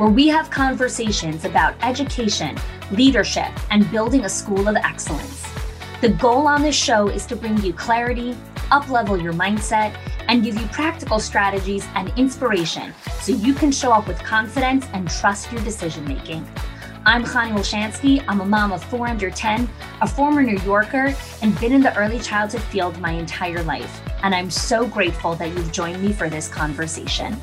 where we have conversations about education, leadership, and building a school of excellence. The goal on this show is to bring you clarity, uplevel your mindset, and give you practical strategies and inspiration so you can show up with confidence and trust your decision making. I'm Khani Wolshansky. I'm a mom of four under 10, a former New Yorker, and been in the early childhood field my entire life. And I'm so grateful that you've joined me for this conversation.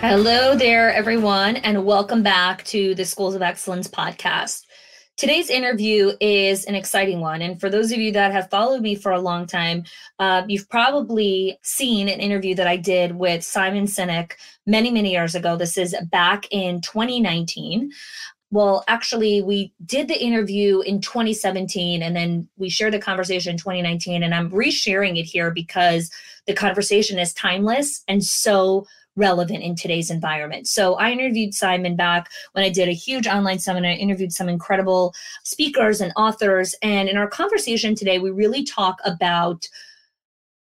Hello there, everyone, and welcome back to the Schools of Excellence podcast. Today's interview is an exciting one. And for those of you that have followed me for a long time, uh, you've probably seen an interview that I did with Simon Sinek many, many years ago. This is back in 2019. Well, actually, we did the interview in 2017 and then we shared the conversation in 2019. And I'm resharing it here because the conversation is timeless and so relevant in today's environment. So I interviewed Simon back when I did a huge online seminar, I interviewed some incredible speakers and authors. And in our conversation today, we really talk about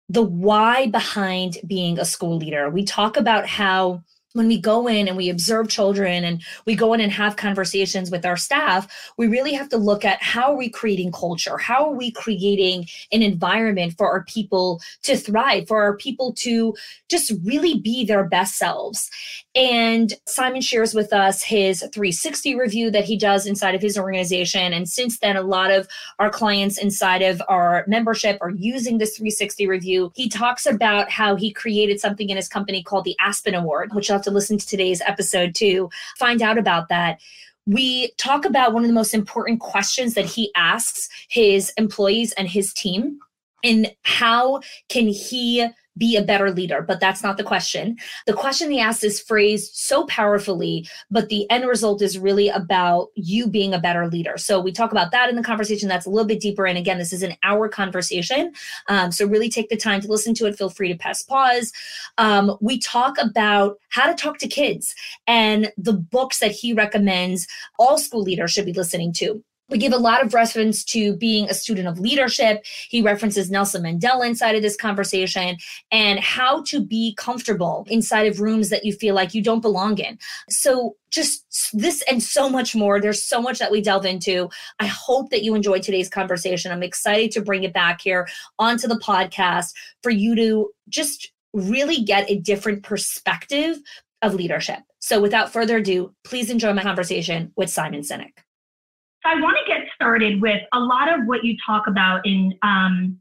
the why behind being a school leader. We talk about how when we go in and we observe children and we go in and have conversations with our staff, we really have to look at how are we creating culture? How are we creating an environment for our people to thrive, for our people to just really be their best selves? And Simon shares with us his 360 review that he does inside of his organization. And since then, a lot of our clients inside of our membership are using this 360 review. He talks about how he created something in his company called the Aspen Award, which you'll have to listen to today's episode to find out about that we talk about one of the most important questions that he asks his employees and his team and how can he be a better leader, but that's not the question. The question he asks is phrased so powerfully, but the end result is really about you being a better leader. So we talk about that in the conversation. That's a little bit deeper. And again, this is an hour conversation. Um, so really take the time to listen to it. Feel free to press pause. Um, we talk about how to talk to kids and the books that he recommends all school leaders should be listening to. We give a lot of reference to being a student of leadership. He references Nelson Mandela inside of this conversation and how to be comfortable inside of rooms that you feel like you don't belong in. So, just this and so much more. There's so much that we delve into. I hope that you enjoyed today's conversation. I'm excited to bring it back here onto the podcast for you to just really get a different perspective of leadership. So, without further ado, please enjoy my conversation with Simon Sinek. So I want to get started with a lot of what you talk about in um,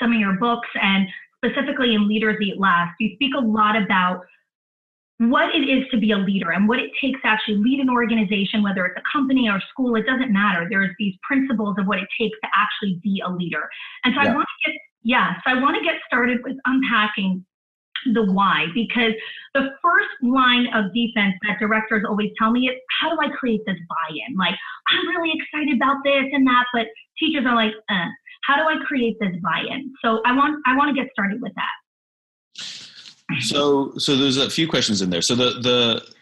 some of your books and specifically in Leaders Eat Last. You speak a lot about what it is to be a leader and what it takes to actually lead an organization, whether it's a company or school, it doesn't matter. There's these principles of what it takes to actually be a leader. And so yeah. I want to get, yeah, so I want to get started with unpacking the why because the first line of defense that directors always tell me is how do I create this buy-in? Like I'm really excited about this and that, but teachers are like, uh, how do I create this buy-in? So I want I want to get started with that. So so there's a few questions in there. So the the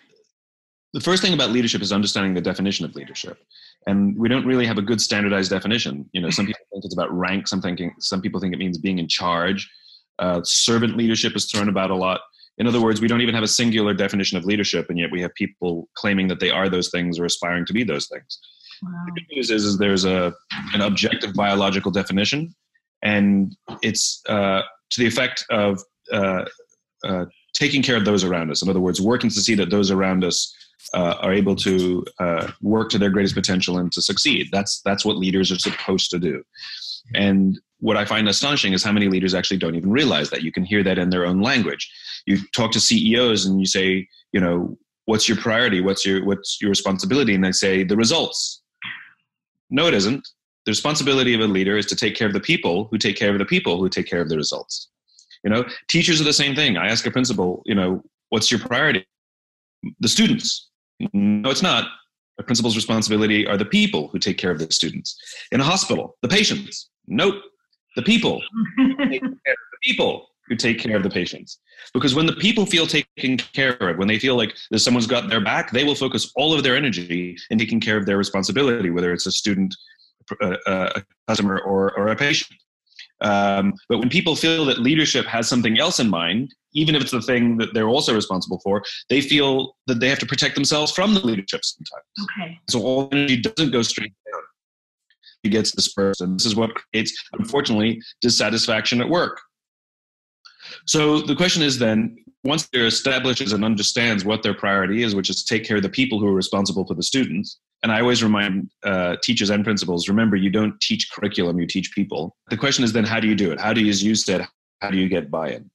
the first thing about leadership is understanding the definition of leadership and we don't really have a good standardized definition you know some people think it's about rank some thinking some people think it means being in charge uh, servant leadership is thrown about a lot. In other words, we don't even have a singular definition of leadership, and yet we have people claiming that they are those things or aspiring to be those things. Wow. The good news is, is there's a an objective biological definition, and it's uh, to the effect of uh, uh, taking care of those around us. In other words, working to see that those around us uh, are able to uh, work to their greatest potential and to succeed. That's that's what leaders are supposed to do. And what I find astonishing is how many leaders actually don't even realize that. You can hear that in their own language. You talk to CEOs and you say, you know, what's your priority? What's your what's your responsibility? And they say the results. No, it isn't. The responsibility of a leader is to take care of the people who take care of the people who take care of the results. You know, teachers are the same thing. I ask a principal, you know, what's your priority? The students. No, it's not. A principal's responsibility are the people who take care of the students. In a hospital, the patients. Nope. The people. the people who take care of the patients. Because when the people feel taken care of, when they feel like someone's got their back, they will focus all of their energy in taking care of their responsibility, whether it's a student, a, a customer, or, or a patient. Um, but when people feel that leadership has something else in mind, even if it's the thing that they're also responsible for, they feel that they have to protect themselves from the leadership sometimes. Okay. So all energy doesn't go straight down. Gets dispersed. And this is what creates, unfortunately, dissatisfaction at work. So the question is then, once they're establishes and understands what their priority is, which is to take care of the people who are responsible for the students, and I always remind uh, teachers and principals, remember, you don't teach curriculum, you teach people. The question is then, how do you do it? How do you, as you said, how do you get buy-in?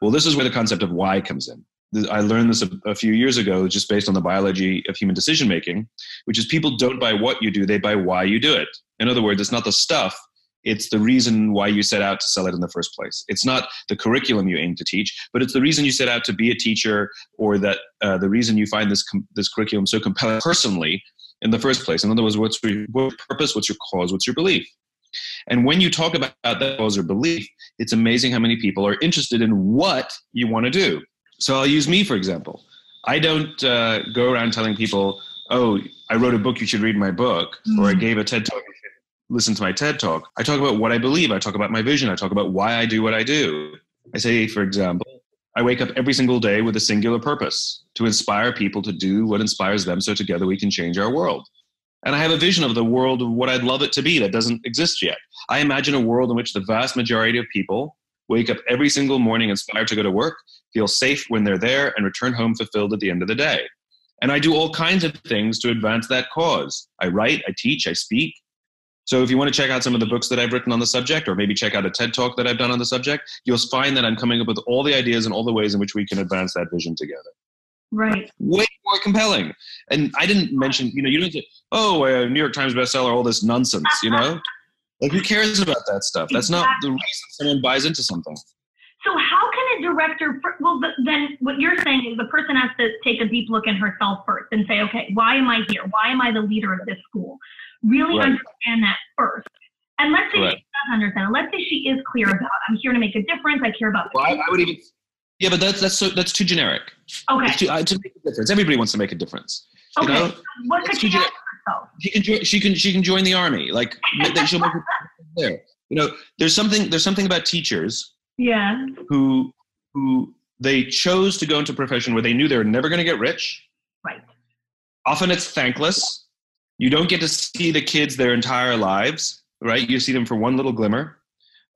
Well, this is where the concept of why comes in. I learned this a, a few years ago, just based on the biology of human decision making, which is people don't buy what you do, they buy why you do it. In other words, it's not the stuff, it's the reason why you set out to sell it in the first place. It's not the curriculum you aim to teach, but it's the reason you set out to be a teacher, or that uh, the reason you find this com- this curriculum so compelling personally in the first place. In other words, what's your, what's your purpose? What's your cause? What's your belief? And when you talk about that cause or belief, it's amazing how many people are interested in what you want to do. So I'll use me for example. I don't uh, go around telling people, "Oh, I wrote a book. You should read my book," mm-hmm. or "I mm. gave a TED talk listen to my TED talk, I talk about what I believe. I talk about my vision. I talk about why I do what I do. I say, for example, I wake up every single day with a singular purpose to inspire people to do what inspires them so together we can change our world. And I have a vision of the world of what I'd love it to be that doesn't exist yet. I imagine a world in which the vast majority of people wake up every single morning inspired to go to work, feel safe when they're there, and return home fulfilled at the end of the day. And I do all kinds of things to advance that cause. I write, I teach, I speak, so if you want to check out some of the books that I've written on the subject, or maybe check out a TED talk that I've done on the subject, you'll find that I'm coming up with all the ideas and all the ways in which we can advance that vision together. Right. Way more compelling. And I didn't mention, you know, you don't say, oh, a New York Times bestseller, all this nonsense, you know? like, who cares about that stuff? That's exactly. not the reason someone buys into something. So how can a director? Well, then what you're saying is the person has to take a deep look in herself first and say, okay, why am I here? Why am I the leader of this school? Really right. understand that first. And let's say right. she does understand. Let's say she is clear about. I'm here to make a difference. I care about. Well, I, I, would even. Yeah, but that's that's so that's too generic. Okay. Too, uh, to make a difference, everybody wants to make a difference. Okay. You know? What could she do? She can join. She can. She can join the army. Like she'll make it there. You know, there's something. There's something about teachers. Yeah. Who who they chose to go into a profession where they knew they were never going to get rich. Right. Often it's thankless you don't get to see the kids their entire lives, right? You see them for one little glimmer.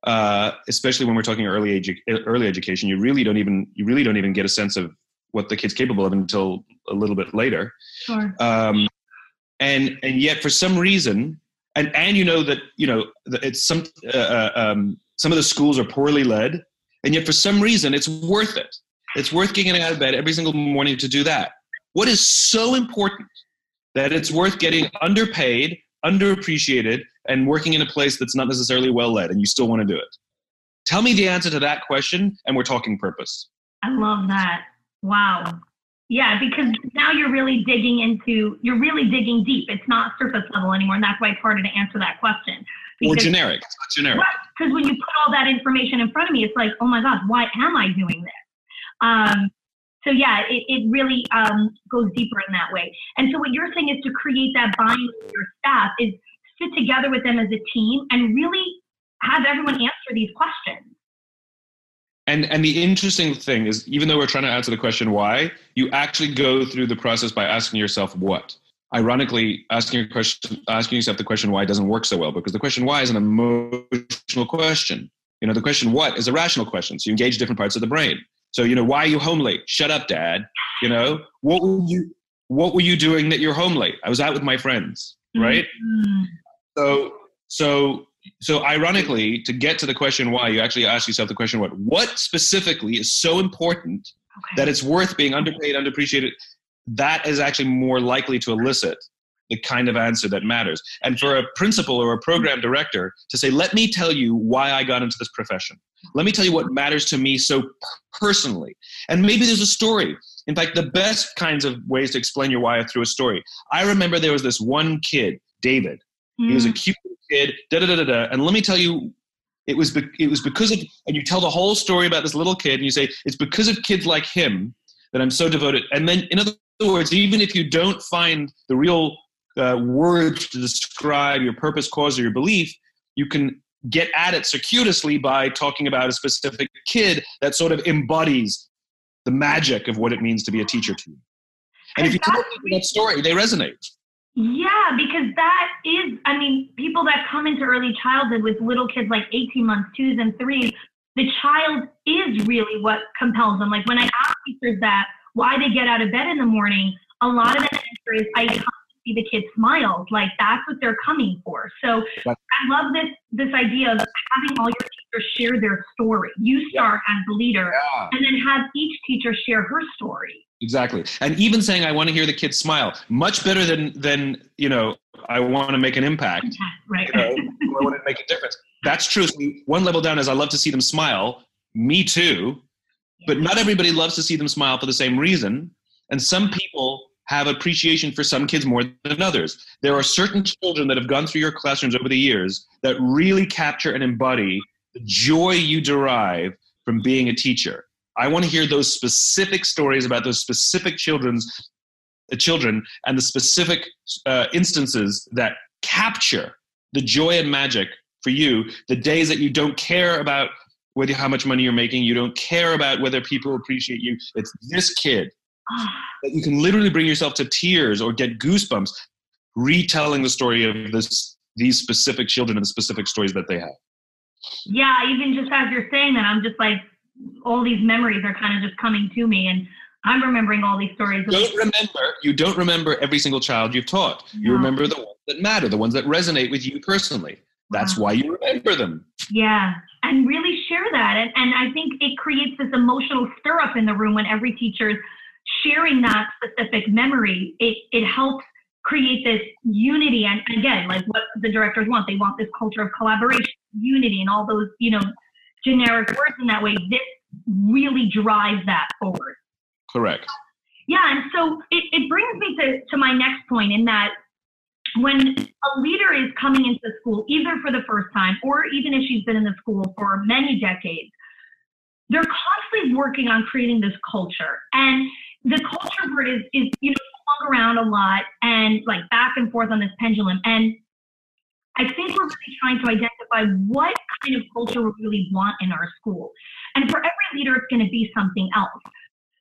Uh, especially when we're talking early edu- early education, you really don't even you really don't even get a sense of what the kid's capable of until a little bit later. Sure. Um, and and yet for some reason, and and you know that you know it's some uh, uh, um, some of the schools are poorly led, and yet for some reason it's worth it. It's worth getting out of bed every single morning to do that. What is so important that it's worth getting underpaid, underappreciated, and working in a place that's not necessarily well led, and you still want to do it? Tell me the answer to that question, and we're talking purpose. I love that. Wow. Yeah, because now you're really digging into, you're really digging deep. It's not surface level anymore, and that's why it's harder to answer that question. Because, or generic. It's not generic. Because when you put all that information in front of me, it's like, oh my God, why am I doing this? Um, so yeah, it, it really um, goes deeper in that way. And so what you're saying is to create that buy-in with your staff is sit together with them as a team and really have everyone answer these questions. And and the interesting thing is, even though we're trying to answer the question why, you actually go through the process by asking yourself what. ironically asking a question, asking yourself the question why doesn't work so well because the question why is an emotional question. You know, the question what is a rational question. So you engage different parts of the brain. So you know, why are you home late? Shut up, Dad. You know, what were you what were you doing that you're home late? I was out with my friends, right? Mm-hmm. So so so ironically, to get to the question why, you actually ask yourself the question what what specifically is so important okay. that it's worth being underpaid, underappreciated. That is actually more likely to elicit the kind of answer that matters. And for a principal or a program director to say, let me tell you why I got into this profession. Let me tell you what matters to me so personally. And maybe there's a story. In fact, the best kinds of ways to explain your why are through a story. I remember there was this one kid, David. Mm. He was a mm. cute kid, da da da da da. And let me tell you, it was be- it was because of and you tell the whole story about this little kid, and you say it's because of kids like him that I'm so devoted. And then, in other words, even if you don't find the real uh, words to describe your purpose, cause, or your belief, you can get at it circuitously by talking about a specific kid that sort of embodies the magic of what it means to be a teacher to you. And if you tell people that story, they resonate. Yeah, because that is, I mean, people that come into early childhood with little kids like 18 months, twos, and threes, the child is really what compels them. Like when I ask teachers that, why they get out of bed in the morning, a lot of the answer is, I come see the kids smiles. Like that's what they're coming for. So I love this this idea of having all your teachers share their story. You start yeah. as the leader, yeah. and then have each teacher share her story. Exactly. And even saying I want to hear the kids smile, much better than than, you know, I want to make an impact. Right. You know, I want to make a difference. That's true. So one level down is I love to see them smile. Me too. But not everybody loves to see them smile for the same reason. And some people have appreciation for some kids more than others. There are certain children that have gone through your classrooms over the years that really capture and embody the joy you derive from being a teacher. I want to hear those specific stories about those specific children's the children and the specific uh, instances that capture the joy and magic for you the days that you don't care about whether how much money you're making you don't care about whether people appreciate you it's this kid Ah. that you can literally bring yourself to tears or get goosebumps retelling the story of this these specific children and the specific stories that they have yeah even just as you're saying that i'm just like all these memories are kind of just coming to me and I'm remembering all these stories. You don't remember. You don't remember every single child you've taught. No. You remember the ones that matter, the ones that resonate with you personally. That's wow. why you remember them. Yeah, and really share that. And, and I think it creates this emotional stir up in the room when every teacher's sharing that specific memory. It it helps create this unity. And again, like what the directors want, they want this culture of collaboration, unity, and all those you know generic words in that way, this really drives that forward. Correct. Yeah, and so it, it brings me to, to my next point in that when a leader is coming into the school, either for the first time or even if she's been in the school for many decades, they're constantly working on creating this culture. And the culture word is, is you know, swung around a lot and like back and forth on this pendulum. And I think we're really trying to identify what kind of culture we really want in our school. And for every leader, it's going to be something else.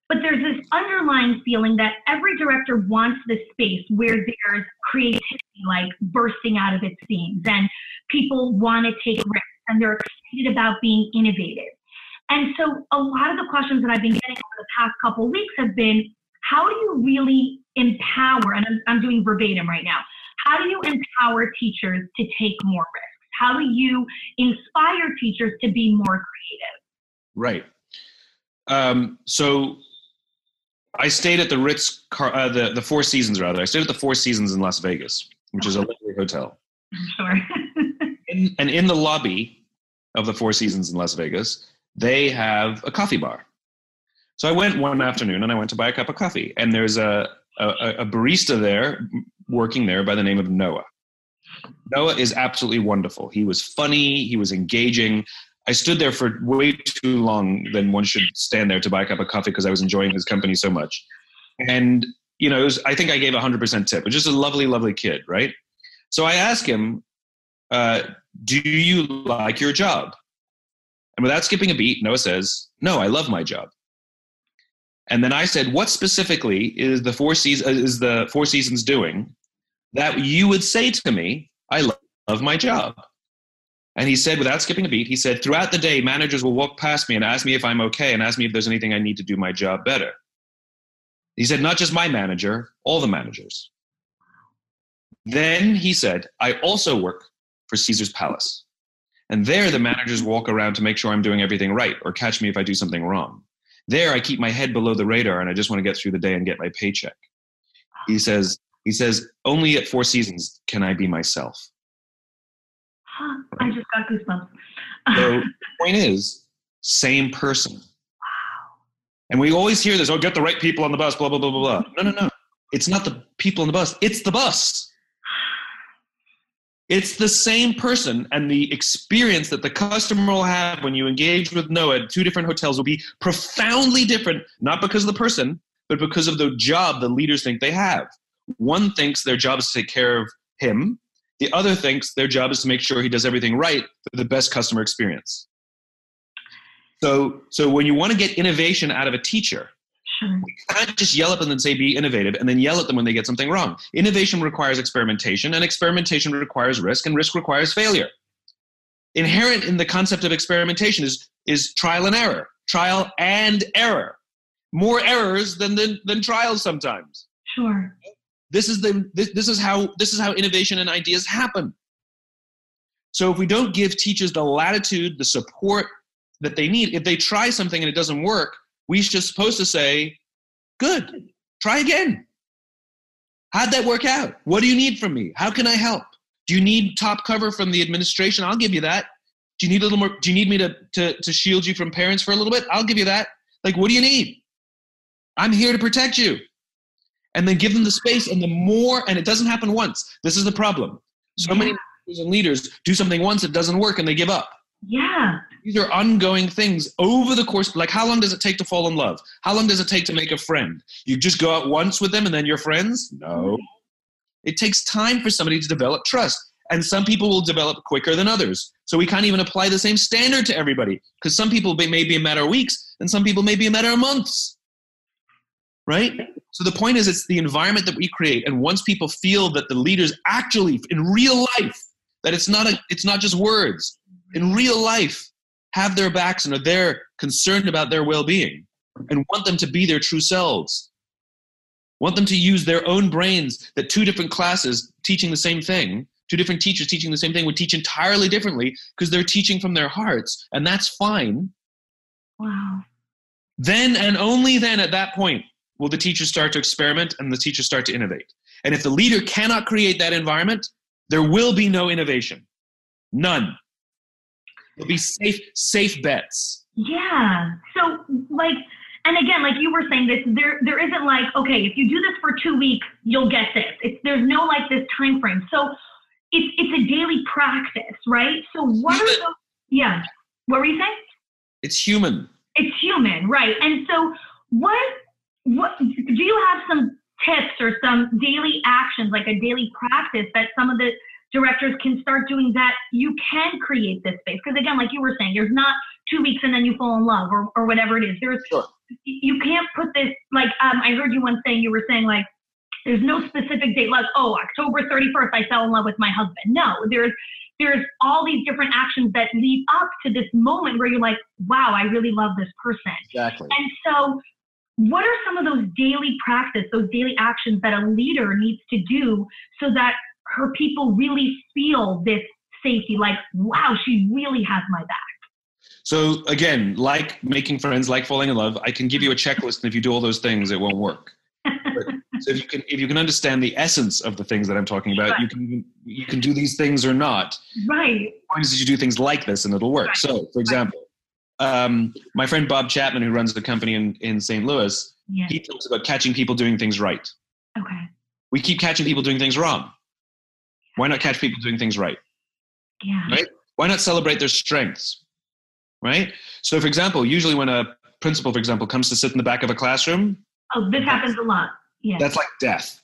But there's this underlying feeling that every director wants this space where there's creativity like bursting out of its seams and people want to take risks and they're excited about being innovative. And so a lot of the questions that I've been getting over the past couple weeks have been, how do you really empower, and I'm, I'm doing verbatim right now, how do you empower teachers to take more risks? How do you inspire teachers to be more creative? Right. Um, so I stayed at the Ritz, uh, the the Four Seasons rather. I stayed at the Four Seasons in Las Vegas, which is a luxury hotel. Sure. in, and in the lobby of the Four Seasons in Las Vegas, they have a coffee bar. So I went one afternoon and I went to buy a cup of coffee, and there's a a, a barista there working there by the name of Noah. Noah is absolutely wonderful. He was funny. He was engaging. I stood there for way too long than one should stand there to buy a cup of coffee because I was enjoying his company so much. And, you know, was, I think I gave a 100% tip. But just a lovely, lovely kid, right? So I asked him, uh, Do you like your job? And without skipping a beat, Noah says, No, I love my job. And then I said, what specifically is the four seasons uh, is the four seasons doing that you would say to me, I love my job. And he said, without skipping a beat, he said, throughout the day, managers will walk past me and ask me if I'm okay and ask me if there's anything I need to do my job better. He said, not just my manager, all the managers. Then he said, I also work for Caesar's Palace. And there, the managers walk around to make sure I'm doing everything right or catch me if I do something wrong. There, I keep my head below the radar and I just want to get through the day and get my paycheck. He ah. says, he says, only at Four Seasons can I be myself. Huh, I just got goosebumps. So the point is, same person. wow. And we always hear this, oh, get the right people on the bus, blah, blah, blah, blah, blah. No, no, no. It's not the people on the bus, it's the bus. It's the same person, and the experience that the customer will have when you engage with Noah at two different hotels will be profoundly different, not because of the person, but because of the job the leaders think they have. One thinks their job is to take care of him, the other thinks their job is to make sure he does everything right for the best customer experience. So, so when you want to get innovation out of a teacher, You can't just yell at them and say be innovative and then yell at them when they get something wrong. Innovation requires experimentation, and experimentation requires risk, and risk requires failure. Inherent in the concept of experimentation is, is trial and error, trial and error. More errors than, than, than trials sometimes. Sure. This is, the, this, this, is how, this is how innovation and ideas happen. So if we don't give teachers the latitude, the support that they need, if they try something and it doesn't work, we're just supposed to say, good, try again. How'd that work out? What do you need from me? How can I help? Do you need top cover from the administration? I'll give you that. Do you need a little more? Do you need me to, to, to shield you from parents for a little bit? I'll give you that. Like, what do you need? I'm here to protect you. And then give them the space. And the more, and it doesn't happen once. This is the problem. So many leaders leaders do something once, it doesn't work, and they give up. Yeah. These are ongoing things over the course. Like, how long does it take to fall in love? How long does it take to make a friend? You just go out once with them and then you're friends? No. It takes time for somebody to develop trust. And some people will develop quicker than others. So we can't even apply the same standard to everybody because some people may be a matter of weeks and some people may be a matter of months. Right? So the point is, it's the environment that we create. And once people feel that the leaders actually, in real life, that it's not a, it's not just words, in real life, have their backs and are there concerned about their well-being and want them to be their true selves. Want them to use their own brains that two different classes teaching the same thing two different teachers teaching the same thing would teach entirely differently because they're teaching from their hearts and that's fine. Wow. then and only then at that point will the teachers start to experiment and the teachers start to innovate. And if the leader cannot create that environment there will be no innovation. None it'll be safe safe bets Yeah. So like and again, like you were saying, this there there isn't like, okay, if you do this for two weeks, you'll get this. It's there's no like this time frame. So it's it's a daily practice, right? So what are those yeah. What were you saying? it's human It's human, right? And so what what do you have some tips or some daily actions, like a daily practice that some of the directors can start doing that you can create this space? Because again, like you were saying, there's not two weeks and then you fall in love or, or whatever it is. There's Sure. you can't put this like um, I heard you once saying you were saying like there's no specific date like oh October 31st I fell in love with my husband. No, there's there's all these different actions that lead up to this moment where you're like, wow, I really love this person. exactly And so, what are some of those daily practice, those daily actions that a leader needs to do so that her people really feel this safety? Like, wow, she really has my back. So again, like making friends, like falling in love, I can give you a checklist, and if you do all those things, it won't work. But- so if you can, if you can understand the essence of the things that I'm talking about, you can you can do these things or not. Right. The point is that you do things like this, and it'll work. Right. So, for example, um, my friend Bob Chapman, who runs the company in in St. Louis, Yeah. he talks about catching people doing things right. Okay. We keep catching people doing things wrong. Why not catch people doing things right? Yeah. Right. Why not celebrate their strengths? Right? So, for example, usually when a principal, for example, comes to sit in the back of a classroom, Oh, this happens a lot. Yeah. that's like death.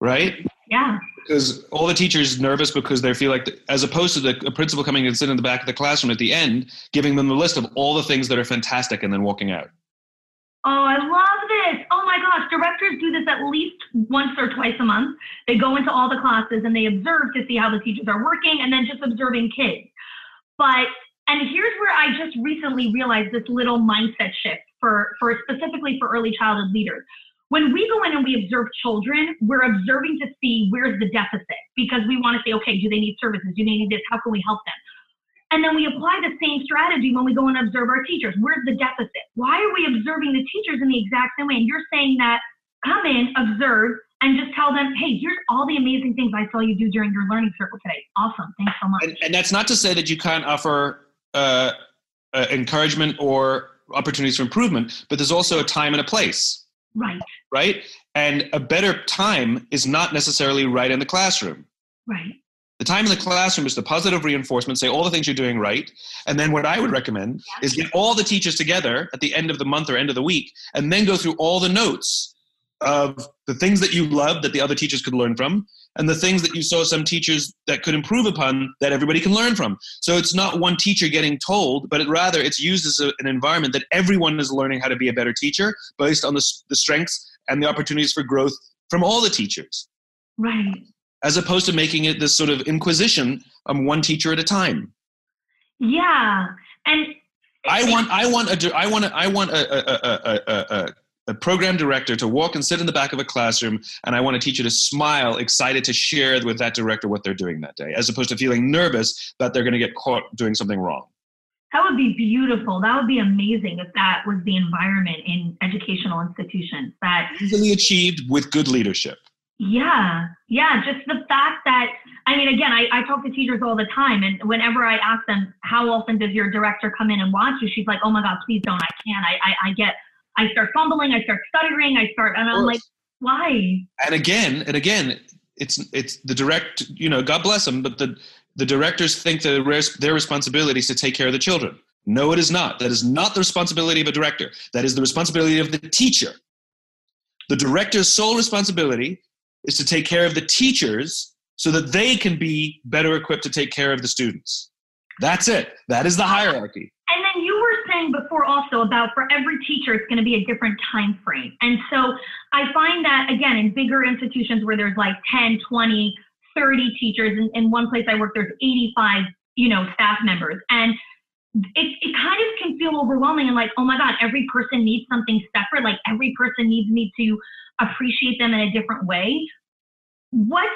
Right? yeah. Because all the teachers nervous because they feel like, as opposed to the a principal coming and sitting in the back of the classroom at the end, giving them the list of all the things that are fantastic and then walking out. Oh, I love this. Oh my gosh, directors do this at least once or twice a month. They go into all the classes and they observe to see how the teachers are working and then just observing kids. But, and here's where I just recently realized this little mindset shift for, for specifically for early childhood leaders. When we go in and we observe children, we're observing to see where's the deficit because we want to say, okay, do they need services? Do they need this? How can we help them? And then we apply the same strategy when we go and observe our teachers. Where's the deficit? Why are we observing the teachers in the exact same way? And you're saying that come in, observe, and just tell them, hey, here's all the amazing things I saw you do during your learning circle today. Awesome. Thanks so much. And, and that's not to say that you can't offer uh, uh, encouragement or opportunities for improvement, but there's also a time and a place. Right. Right? And a better time is not necessarily right in the classroom. Right. The time in the classroom is the positive reinforcement, say all the things you're doing right. And then what I would recommend is get all the teachers together at the end of the month or end of the week and then go through all the notes of the things that you loved that the other teachers could learn from and the things that you saw some teachers that could improve upon that everybody can learn from. So it's not one teacher getting told, but it rather it's used as a, an environment that everyone is learning how to be a better teacher based on the, the strengths and the opportunities for growth from all the teachers. Right as opposed to making it this sort of inquisition on one teacher at a time. Yeah, and I want I want a I want a, I want a a, a, a, a program director to walk and sit in the back of a classroom, and I want a teacher to smile, excited to share with that director what they're doing that day, as opposed to feeling nervous that they're going to get caught doing something wrong. That would be beautiful. That would be amazing if that was the environment in educational institutions. That easily achieved with good leadership. Yeah, yeah. Just the fact that, I mean, again, I, I talk to teachers all the time, and whenever I ask them, how often does your director come in and watch you? She's like, oh my God, please don't. I can't. I, I, I get, I start fumbling, I start stuttering, I start, and I'm like, why? And again, and again, it's, it's the direct, you know, God bless them, but the, the directors think that their responsibility is to take care of the children. No, it is not. That is not the responsibility of a director. That is the responsibility of the teacher. The director's sole responsibility is to take care of the teachers so that they can be better equipped to take care of the students. That's it. That is the hierarchy. And then you were saying before also about for every teacher it's going to be a different time frame. And so I find that again in bigger institutions where there's like 10, 20, 30 teachers in, in one place I work there's 85, you know, staff members and it, it kind of can feel overwhelming and like, oh my God, every person needs something separate. Like every person needs me to appreciate them in a different way. What's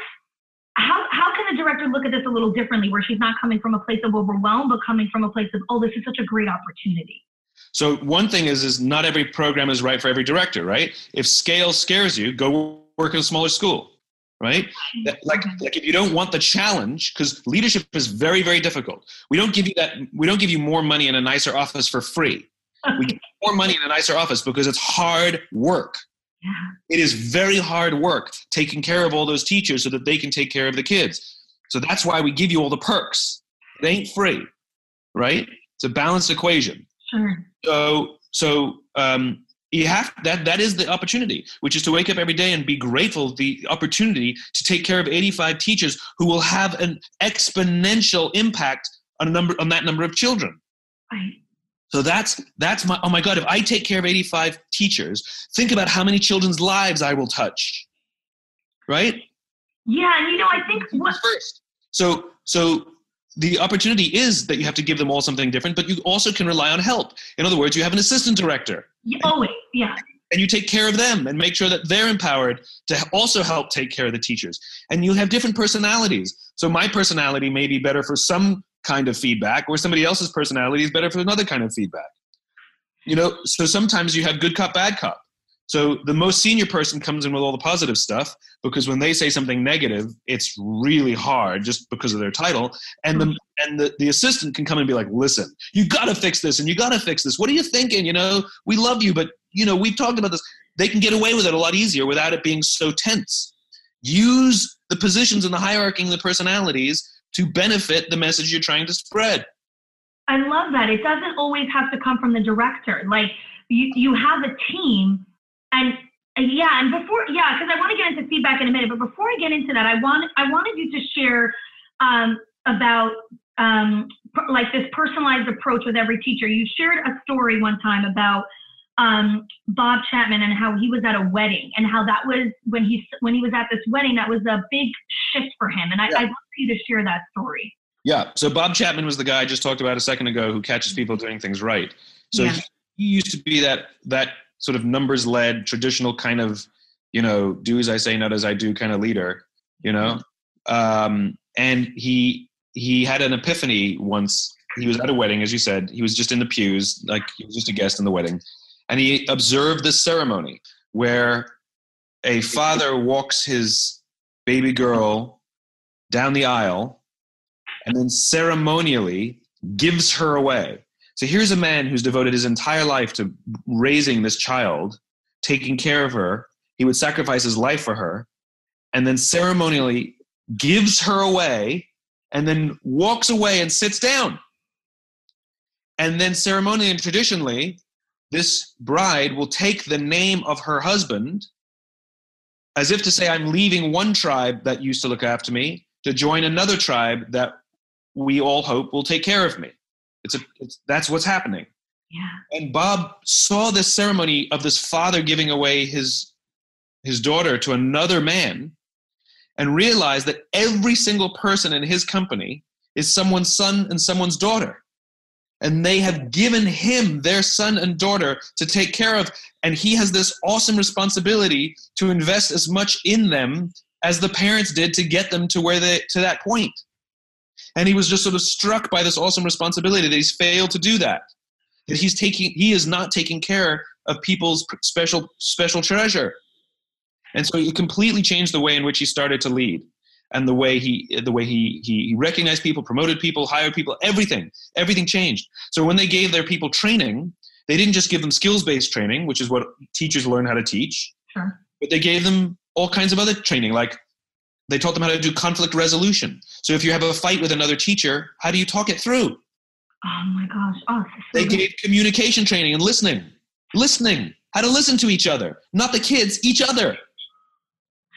how how can the director look at this a little differently where she's not coming from a place of overwhelm but coming from a place of oh this is such a great opportunity? So one thing is is not every program is right for every director right? If scale scares you go work in a smaller school right? Like mm-hmm. like if you don't want the challenge because leadership is very very difficult. We don't give you that we don't give you more money in a nicer office for free. We give more money in a nicer office because it's hard work. It is very hard work taking care of all those teachers so that they can take care of the kids. So that's why we give you all the perks. It ain't free, right? It's a balanced equation. Sure. So, so um, you have that. That is the opportunity, which is to wake up every day and be grateful the opportunity to take care of 85 teachers who will have an exponential impact on a number on that number of children. Right. So that's that's my oh my god! If I take care of 85 teachers, think about how many children's lives I will touch. Right? Yeah, and you know, I think what first. So so the opportunity is that you have to give them all something different, but you also can rely on help. In other words, you have an assistant director. Always, yeah. And you take care of them and make sure that they're empowered to also help take care of the teachers. And you have different personalities. So my personality may be better for some kind of feedback, or somebody else's personality is better for another kind of feedback. You know, so sometimes you have good cop, bad cop. So the most senior person comes in with all the positive stuff because when they say something negative, it's really hard just because of their title. And the and the, the assistant can come and be like, listen, you gotta fix this and you gotta fix this. What are you thinking? You know, we love you, but you know, we've talked about this. They can get away with it a lot easier without it being so tense. Use the positions and the hierarchy and the personalities to benefit the message you're trying to spread. I love that. It doesn't always have to come from the director. Like you, you have a team and yeah, and before yeah, because I want to get into feedback in a minute, but before I get into that, I want I wanted you to share um, about um, like this personalized approach with every teacher. You shared a story one time about um, Bob Chapman and how he was at a wedding and how that was when he when he was at this wedding that was a big shift for him. And I, yeah. I'd love for you to share that story. Yeah. So Bob Chapman was the guy I just talked about a second ago who catches people doing things right. So yeah. he, he used to be that that sort of numbers led traditional kind of you know do as I say not as I do kind of leader. You know, um, and he he had an epiphany once. He was at a wedding, as you said. He was just in the pews, like he was just a guest in the wedding and he observed this ceremony where a father walks his baby girl down the aisle and then ceremonially gives her away. So here's a man who's devoted his entire life to raising this child, taking care of her. He would sacrifice his life for her, and then ceremonially gives her away, and then walks away and sits down. And then ceremonially and traditionally, this bride will take the name of her husband as if to say, I'm leaving one tribe that used to look after me to join another tribe that we all hope will take care of me. It's a, it's, that's what's happening. Yeah. And Bob saw this ceremony of this father giving away his, his daughter to another man and realized that every single person in his company is someone's son and someone's daughter and they have given him their son and daughter to take care of. And he has this awesome responsibility to invest as much in them as the parents did to get them to where they to that point. And he was just sort of struck by this awesome responsibility that he's failed to do that. That he's taking he is not taking care of people's special special treasure. And so it completely changed the way in which he started to lead and the way he the way he he recognized people, promoted people, hired people, everything everything changed. So when they gave their people training, they didn't just give them skills based training, which is what teachers learn how to teach, sure. but they gave them all kinds of other training, like they taught them how to do conflict resolution. So if you have a fight with another teacher, how do you talk it through? Oh my gosh! Oh, so they good. gave communication training and listening, listening, how to listen to each other, not the kids, each other.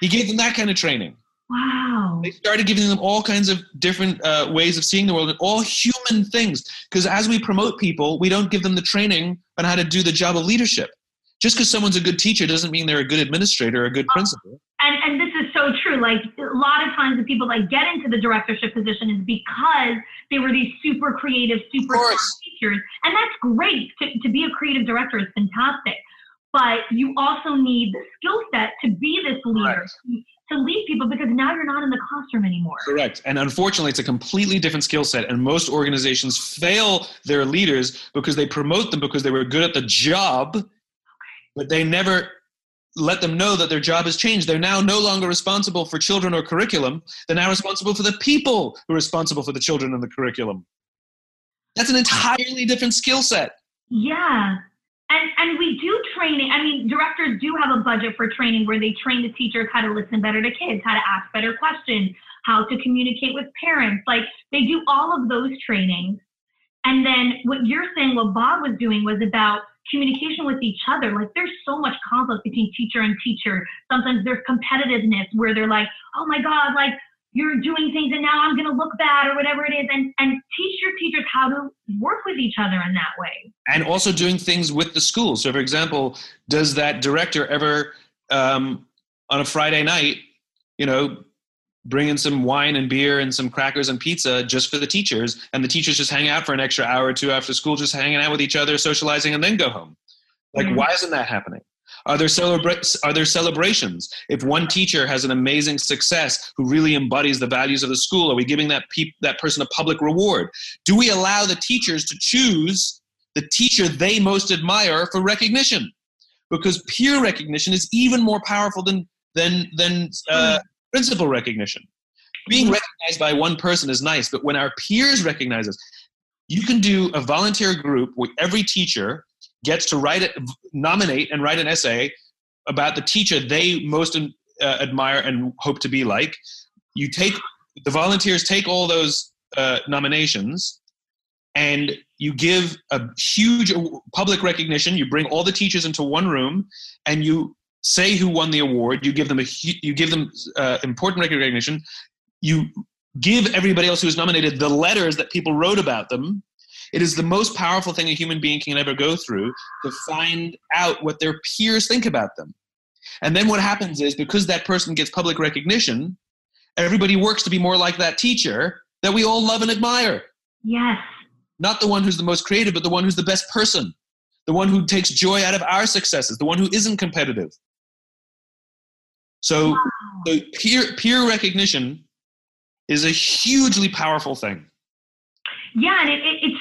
He gave them that kind of training. Wow. They started giving them all kinds of different uh, ways of seeing the world, and all human things. Because as we promote people, we don't give them the training on how to do the job of leadership. Just because someone's a good teacher doesn't mean they're a good administrator or a good principal. And, and this is so true. Like a lot of times, the people that get into the directorship position is because they were these super creative, super teachers, and that's great. To, to be a creative director is fantastic but you also need the skill set to be this leader, to lead people because now you're not in the classroom anymore. Correct. And unfortunately, it's a completely different skill set. And most organizations fail their leaders because they promote them because they were good at the job, okay. but they never let them know that their job has changed. They're now no longer responsible for children or curriculum. They're now responsible for the people who are responsible for the children and the curriculum. That's an entirely different skill set. Yeah. And, and we do training. I mean, directors do have a budget for training where they train the teachers how to listen better to kids, how to ask better questions, how to communicate with parents. Like they do all of those trainings. And then what you're saying, what Bob was doing was about communication with each other. Like there's so much conflict between teacher and teacher. Sometimes there's competitiveness where they're like, oh my God, like you're doing things and now I'm going to look bad or whatever it is and, and teach your teachers how to work with each other in that way. And also doing things with the school. So, for example, does that director ever um, on a Friday night, you know, bring in some wine and beer and some crackers and pizza just for the teachers and the teachers just hang out for an extra hour or two after school, just hanging out with each other, socializing, and then go home? Like, mm-hmm. why isn't that happening? Are there, celebra- are there celebrations? If one teacher has an amazing success who really embodies the values of the school, are we giving that, pe- that person a public reward? Do we allow the teachers to choose the teacher they most admire for recognition? Because peer recognition is even more powerful than, than, than uh, hmm. principal recognition. Being hmm. recognized by one person is nice, but when our peers recognize us, you can do a volunteer group where every teacher gets to write it, nominate and write an essay about the teacher they most uh, admire and hope to be like. You take the volunteers take all those uh, nominations and you give a huge public recognition. You bring all the teachers into one room and you say who won the award. You give them a you give them uh, important recognition. You give everybody else who was nominated the letters that people wrote about them It is the most powerful thing a human being can ever go through to find out what their peers think about them. And then what happens is because that person gets public recognition, everybody works to be more like that teacher that we all love and admire. Yes. Not the one who's the most creative, but the one who's the best person, the one who takes joy out of our successes, the one who isn't competitive. So, Wow. so peer peer recognition is a hugely powerful thing. Yeah, and it, it, it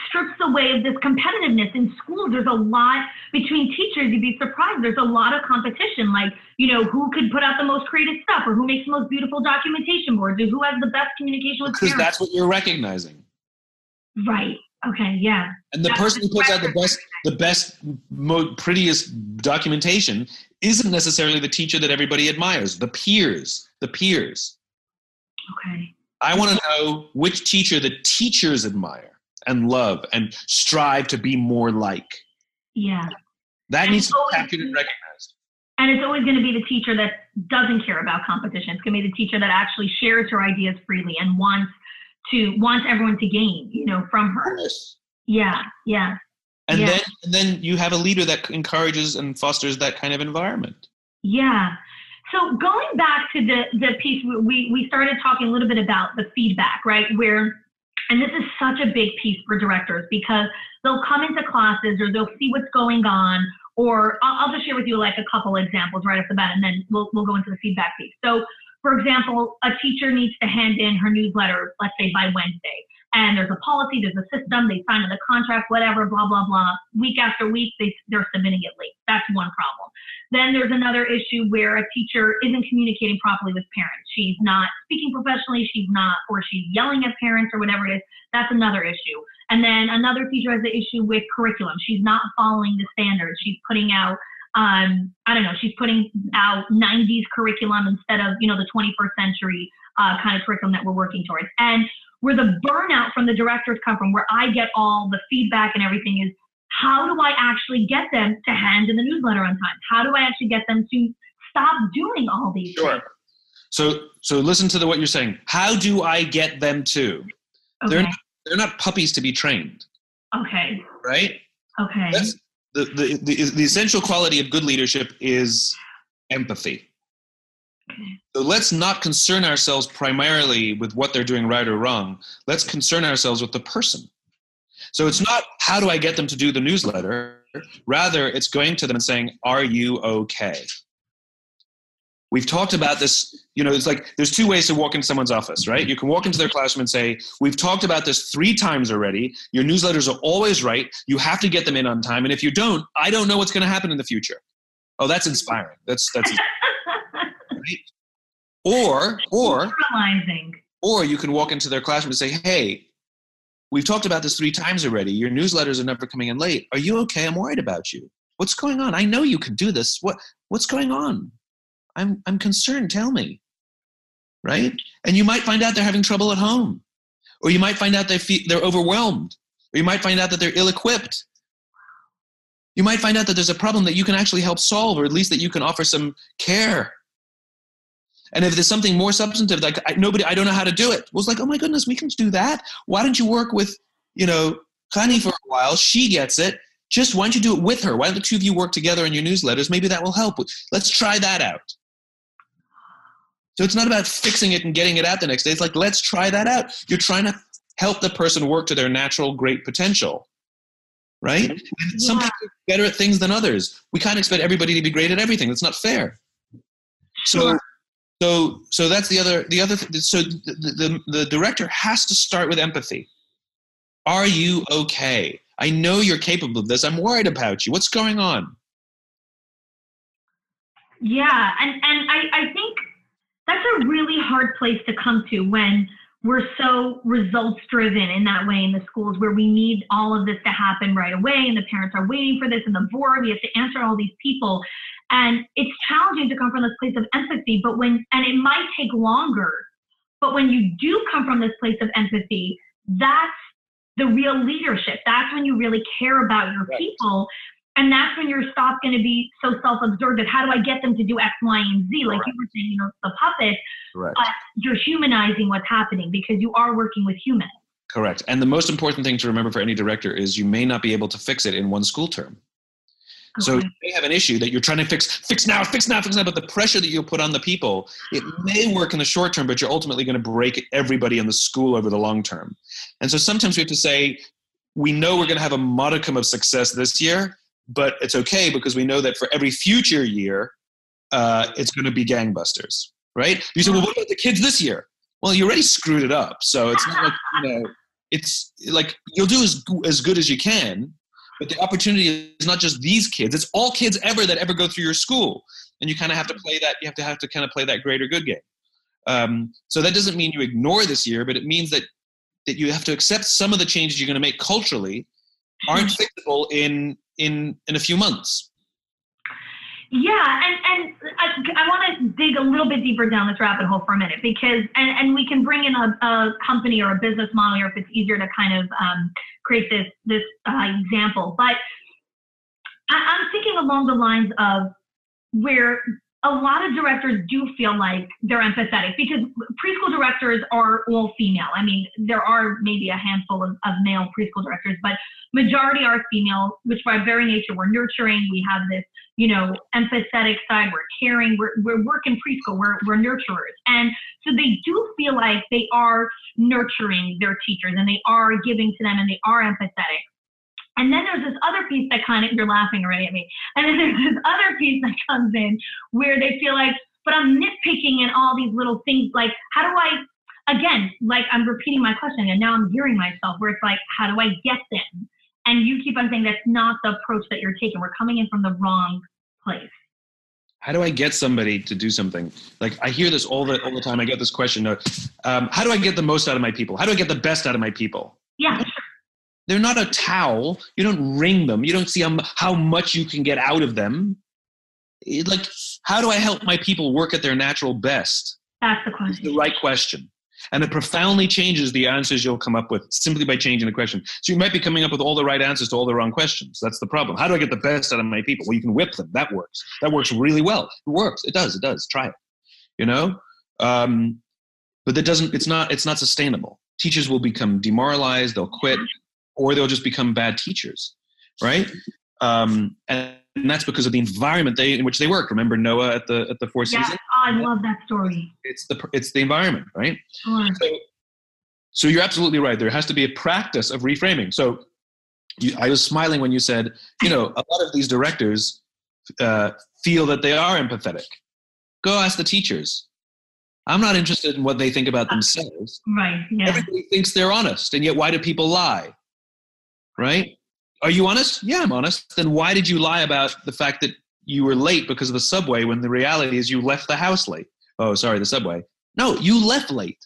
away of this competitiveness in schools. There's a lot between teachers. You'd be surprised. There's a lot of competition, like you know who could put out the most creative stuff, or who makes the most beautiful documentation boards, or who has the best communication with Because parents. that's what you're recognizing. right. Okay. Yeah. And the That's person who puts out the best, the best, mo- prettiest documentation isn't necessarily the teacher that everybody admires. The peers, the peers. Okay. I want to know which teacher the teachers admire and love and strive to be more like. Yeah. That And needs to be captured and recognized. And it's always going to be the teacher that doesn't care about competition. It's going to be the teacher that actually shares her ideas freely and wants to wants everyone to gain, you know, from her. Yeah. Yeah. And Yeah. then and then you have a leader that encourages and fosters that kind of environment. Yeah. So going back to the the piece we we started talking a little bit about the feedback, right? Where and this is such a big piece for directors because they'll come into classes or they'll see what's going on or I'll, I'll just share with you like a couple examples right off the bat and then we'll we'll go into the feedback piece. So for example, a teacher needs to hand in her newsletter, let's say by Wednesday. And there's a policy, there's a system, they sign the contract, whatever, blah, blah, blah. Week after week, they, they're submitting it late. That's one problem. Then there's another issue where a teacher isn't communicating properly with parents. She's not speaking professionally, she's not, or she's yelling at parents or whatever it is. That's another issue. And then another teacher has the issue with curriculum. She's not following the standards. She's putting out, um, I don't know, she's putting out 90s curriculum instead of, you know, the 21st century uh, kind of curriculum that we're working towards. And where the burnout from the directors come from, where I get all the feedback and everything is how do I actually get them to hand in the newsletter on time? How do I actually get them to stop doing all these things? So so listen to the, what you're saying. How do I get them to? They're not, they're not puppies to be trained, Okay. right? Okay. That's the, the, the, the essential quality of good leadership is empathy. So let's not concern ourselves primarily with what they're doing right or wrong. Let's concern ourselves with the person. So it's not how do I get them to do the newsletter? Rather, it's going to them and saying, Are you okay? We've talked about this, you know, it's like there's two ways to walk into someone's office, right? You can walk into their classroom and say, We've talked about this three times already. Your newsletters are always right. You have to get them in on time. And if you don't, I don't know what's going to happen in the future. Oh, that's inspiring. That's that's or or or you can walk into their classroom and say, Hey, we've talked about this three times already. Your newsletters are never coming in late. Are you okay? I'm worried about you. What's going on? I know you can do this. What what's going on? I'm I'm concerned. Tell me. Right? And you might find out they're having trouble at home. Or you might find out they feel they're overwhelmed. Or you might find out that they're ill equipped. You might find out that there's a problem that you can actually help solve, or at least that you can offer some care. And if there's something more substantive, like I, nobody, I don't know how to do it. was like, oh my goodness, we can do that. Why don't you work with, you know, Khani for a while? She gets it. Just why don't you do it with her? Why don't the two of you work together in your newsletters? Maybe that will help. Let's try that out. So it's not about fixing it and getting it out the next day. It's like, let's try that out. You're trying to help the person work to their natural great potential. Right? And some people are better at things than others. We can't expect everybody to be great at everything. That's not fair. So. So so that's the other the other th- so the, the the director has to start with empathy. Are you okay? I know you're capable of this. I'm worried about you. What's going on? Yeah, and and I I think that's a really hard place to come to when we're so results driven in that way in the schools where we need all of this to happen right away and the parents are waiting for this and the board we have to answer all these people and it's challenging to come from this place of empathy but when and it might take longer but when you do come from this place of empathy that's the real leadership that's when you really care about your Right. people and that's when your stop going to be so self-absorbed of how do I get them to do X, Y, and Z? Like you were saying, you know, the puppet, Correct. but you're humanizing what's happening because you are working with humans. Correct. And the most important thing to remember for any director is you may not be able to fix it in one school term. Okay. So you may have an issue that you're trying to fix, fix now, fix now, fix now, but the pressure that you'll put on the people, it may work in the short term, but you're ultimately going to break everybody in the school over the long term. And so sometimes we have to say, we know we're going to have a modicum of success this year, but it's okay because we know that for every future year, uh, it's going to be gangbusters, right? You say, well, what about the kids this year? Well, you already screwed it up. So it's not like, you know, it's like you'll do as, as good as you can, but the opportunity is not just these kids, it's all kids ever that ever go through your school. And you kind of have to play that, you have to have to kind of play that greater good game. Um, so that doesn't mean you ignore this year, but it means that, that you have to accept some of the changes you're going to make culturally aren't fixable in, in, in a few months. Yeah, and and I, I want to dig a little bit deeper down this rabbit hole for a minute because, and, and we can bring in a, a company or a business model, or if it's easier to kind of um, create this this uh, example. But I, I'm thinking along the lines of where a lot of directors do feel like they're empathetic because preschool directors are all female. I mean, there are maybe a handful of, of male preschool directors, but majority are female, which by very nature we're nurturing. We have this, you know, empathetic side. We're caring. We're, we're working preschool. We're, we're nurturers. And so they do feel like they are nurturing their teachers and they are giving to them and they are empathetic. And then there's this other piece that kind of, you're laughing already at me. And then there's this other piece that comes in where they feel like, but I'm nitpicking and all these little things. Like, how do I, again, like I'm repeating my question and now I'm hearing myself where it's like, how do I get them? And you keep on saying that's not the approach that you're taking. We're coming in from the wrong place. How do I get somebody to do something? Like I hear this all the all the time. I get this question: um, How do I get the most out of my people? How do I get the best out of my people? They're not a towel. You don't wring them. You don't see how, how much you can get out of them. It, like, how do I help my people work at their natural best? That's the question. It's the right question. And it profoundly changes the answers you'll come up with simply by changing the question. So you might be coming up with all the right answers to all the wrong questions. That's the problem. How do I get the best out of my people? Well, you can whip them. That works. That works really well. It works. It does. It does. Try it. You know? Um, but that doesn't, it's not, it's not sustainable. Teachers will become demoralized. They'll quit or they'll just become bad teachers, right? Um, and, and, that's because of the environment they in which they work. Remember Noah at the at the Four Seasons? Oh, I love that story. It's the it's the environment, right? Sure. So, so you're absolutely right. There has to be a practice of reframing. So you, I was smiling when you said, you know, a lot of these directors uh, feel that they are empathetic. Go ask the teachers. I'm not interested in what they think about themselves. Right. Yeah. Everybody thinks they're honest, and yet why do people lie? Right? Are you honest? Yeah, I'm honest. Then why did you lie about the fact that you were late because of the subway when the reality is you left the house late? Oh, sorry, the subway. No, you left late.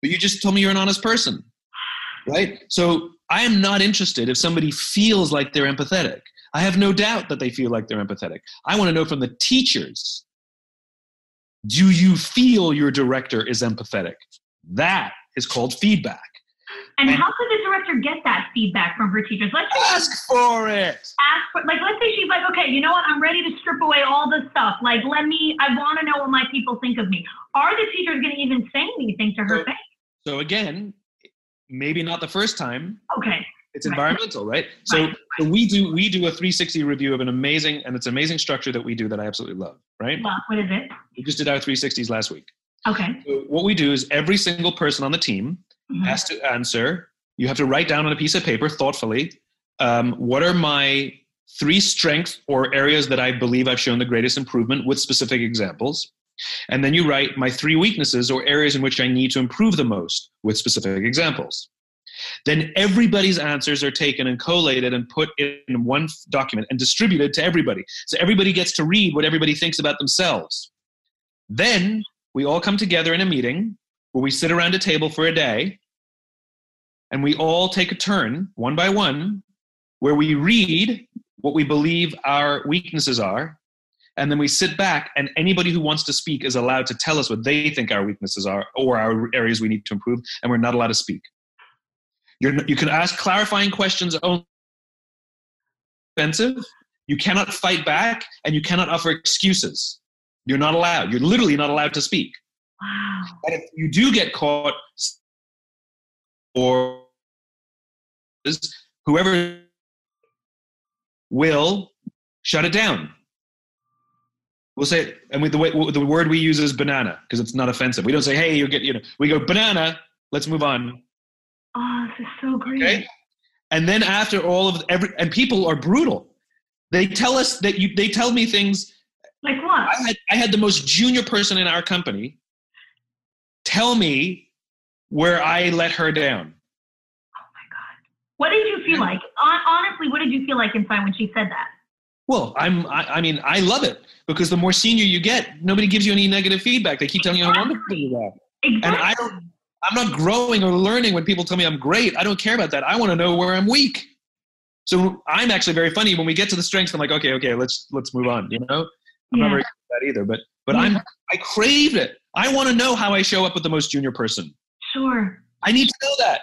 But you just told me you're an honest person, right? So I am not interested if somebody feels like they're empathetic. I have no doubt that they feel like they're empathetic. I want to know from the teachers do you feel your director is empathetic? That is called feedback. And, and how could the director get that feedback from her teachers? Let's ask for it. Ask for like let's say she's like, okay, you know what? I'm ready to strip away all this stuff. Like, let me. I want to know what my people think of me. Are the teachers going to even say anything to her so, face? So again, maybe not the first time. Okay. It's environmental, right? So, right. so we do we do a 360 review of an amazing and it's amazing structure that we do that I absolutely love, right? Well, what is it? We just did our 360s last week. Okay. So what we do is every single person on the team mm-hmm. has to answer. You have to write down on a piece of paper thoughtfully um, what are my three strengths or areas that I believe I've shown the greatest improvement with specific examples. And then you write my three weaknesses or areas in which I need to improve the most with specific examples. Then everybody's answers are taken and collated and put in one document and distributed to everybody. So everybody gets to read what everybody thinks about themselves. Then we all come together in a meeting where we sit around a table for a day and we all take a turn, one by one, where we read what we believe our weaknesses are. And then we sit back, and anybody who wants to speak is allowed to tell us what they think our weaknesses are or our areas we need to improve, and we're not allowed to speak. You're, you can ask clarifying questions only. Offensive. You cannot fight back, and you cannot offer excuses. You're not allowed. You're literally not allowed to speak. Wow. And if you do get caught or whoever will shut it down. We'll say, and with the way the word we use is banana because it's not offensive. We don't say, "Hey, you get," you know. We go banana. Let's move on. Oh, this is so great. Okay. And then after all of every, and people are brutal. They tell us that you. They tell me things. Like what? I had I had the most junior person in our company tell me where I let her down. Oh my god. What did you feel like? Honestly, what did you feel like inside when she said that? Well, I'm. I, I, mean, I love it because the more senior you get, nobody gives you any negative feedback. They keep telling you how wonderful you are, exactly. and I don't. I'm not growing or learning when people tell me I'm great. I don't care about that. I want to know where I'm weak. So I'm actually very funny when we get to the strengths. I'm like, okay, okay, let's let's move on. You know, I'm yeah. not very good at that either. But but yeah. I'm I craved it. I want to know how I show up with the most junior person. Sure. I need to know that.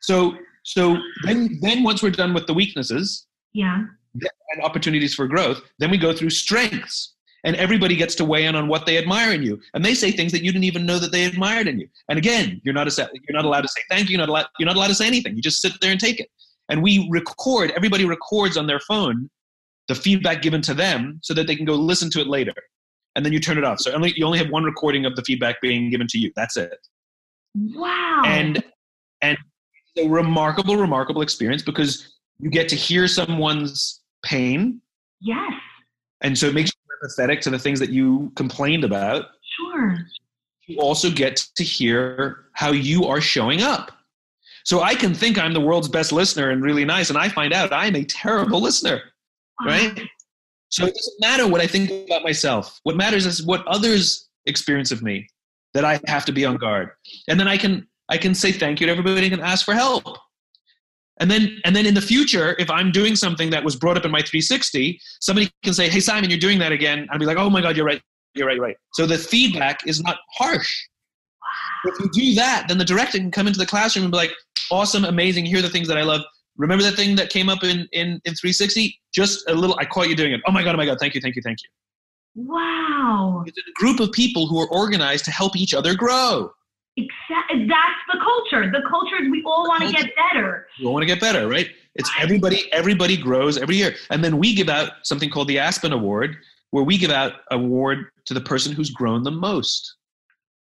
So so then then once we're done with the weaknesses, yeah, and opportunities for growth, then we go through strengths. And everybody gets to weigh in on what they admire in you, and they say things that you didn't even know that they admired in you. And again, you're not a, you're not allowed to say thank you. You're not allowed, you're not allowed to say anything. You just sit there and take it. And we record. Everybody records on their phone the feedback given to them, so that they can go listen to it later. And then you turn it off. So only you only have one recording of the feedback being given to you. That's it. Wow. And and a remarkable, remarkable experience because you get to hear someone's pain. Yes. And so it makes you empathetic to the things that you complained about. Sure. You also get to hear how you are showing up. So I can think I'm the world's best listener and really nice, and I find out I'm a terrible listener, wow. right? So it doesn't matter what I think about myself. What matters is what others experience of me that I have to be on guard. And then I can I can say thank you to everybody and ask for help. And then, and then in the future, if I'm doing something that was brought up in my 360, somebody can say, "Hey, Simon, you're doing that again." I'll be like, "Oh my God, you're right. You're right. You're right." So the feedback is not harsh. If you do that, then the director can come into the classroom and be like, "Awesome, amazing. Here are the things that I love. Remember that thing that came up in in in 360? Just a little. I caught you doing it. Oh my God. Oh my God. Thank you. Thank you. Thank you." Wow. It's a group of people who are organized to help each other grow. Exactly. That's the culture. The culture is we all want to get better. We all want to get better, right? It's everybody. Everybody grows every year, and then we give out something called the Aspen Award, where we give out award to the person who's grown the most.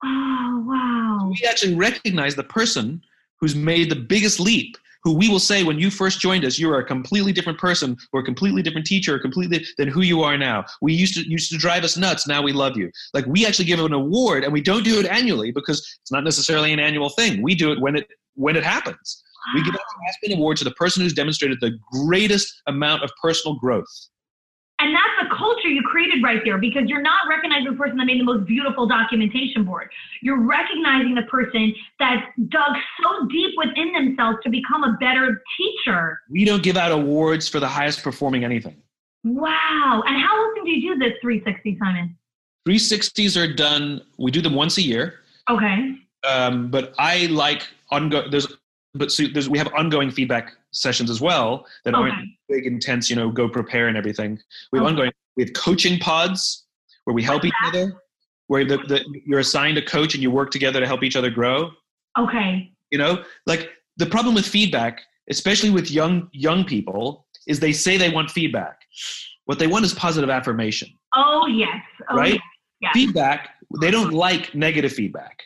Oh wow! We actually recognize the person who's made the biggest leap who we will say when you first joined us, you are a completely different person or a completely different teacher, or completely than who you are now. We used to used to drive us nuts. Now we love you. Like we actually give an award, and we don't do it annually because it's not necessarily an annual thing. We do it when it when it happens. We give an Aspen Award to the person who's demonstrated the greatest amount of personal growth. And that's the culture you created right there because you're not recognizing the person that made the most beautiful documentation board. You're recognizing the person that dug so deep within themselves to become a better teacher. We don't give out awards for the highest performing anything. Wow. And how often do you do this 360, Simon? 360s are done, we do them once a year. Okay. Um, but I like ongoing, there's, but so there's, we have ongoing feedback sessions as well that okay. aren't big, intense, you know, go prepare and everything. We have okay. ongoing, we have coaching pods where we help What's each that? other, where the, the, you're assigned a coach and you work together to help each other grow. Okay. You know, like the problem with feedback, especially with young young people, is they say they want feedback. What they want is positive affirmation. Oh yes. Oh, right? Yes. Feedback, they don't like negative feedback.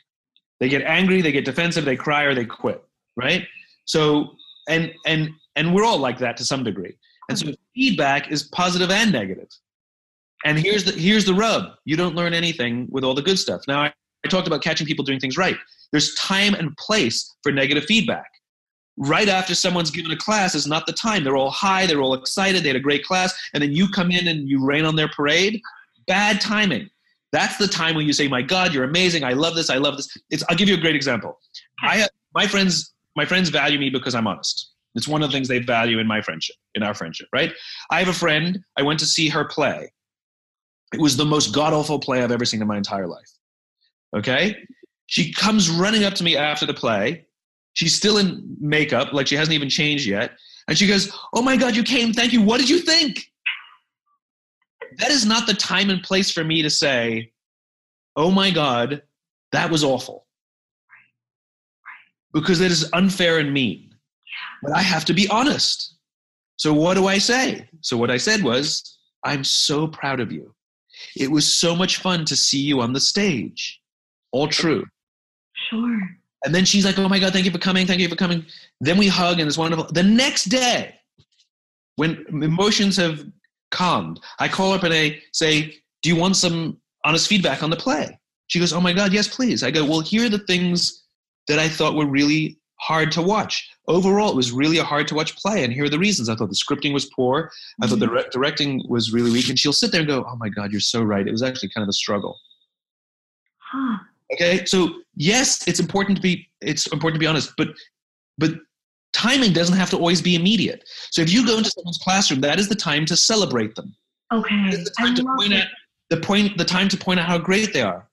They get angry, they get defensive, they cry, or they quit. Right? So and and and we're all like that to some degree. And so mm-hmm. feedback is positive and negative. And here's the here's the rub. You don't learn anything with all the good stuff. Now I, I talked about catching people doing things right. There's time and place for negative feedback. Right after someone's given a class is not the time. They're all high they're all excited they had a great class and then you come in and you rain on their parade. Bad timing. That's the time when you say my god you're amazing. I love this. I love this. It's, i'll give you a great example. I have my friends my friends value me because I'm honest. It's one of the things they value in my friendship, in our friendship, right? I have a friend, I went to see her play. It was the most god awful play I've ever seen in my entire life. Okay? She comes running up to me after the play. She's still in makeup, like she hasn't even changed yet. And she goes, Oh my God, you came. Thank you. What did you think? That is not the time and place for me to say, Oh my God, that was awful. Because that is unfair and mean. But I have to be honest. So what do I say? So what I said was, I'm so proud of you. It was so much fun to see you on the stage. All true. Sure. And then she's like, "Oh my god, thank you for coming, thank you for coming." Then we hug and it's wonderful. The next day, when emotions have calmed, I call up and I say, "Do you want some honest feedback on the play?" She goes, "Oh my god, yes, please." I go, "Well, here are the things that I thought were really hard to watch. Overall, it was really a hard to watch play, and here are the reasons. I thought the scripting was poor. I thought the Mm-hmm. re- directing was really weak." And she'll sit there and go, "Oh my god, you're so right. It was actually kind of a struggle." Huh. Okay, so yes, it's important to be it's important to be honest, but but timing doesn't have to always be immediate. So if you go into someone's classroom, that is the time to celebrate them. Okay. The I to love point it. out the point the time to point out how great they are.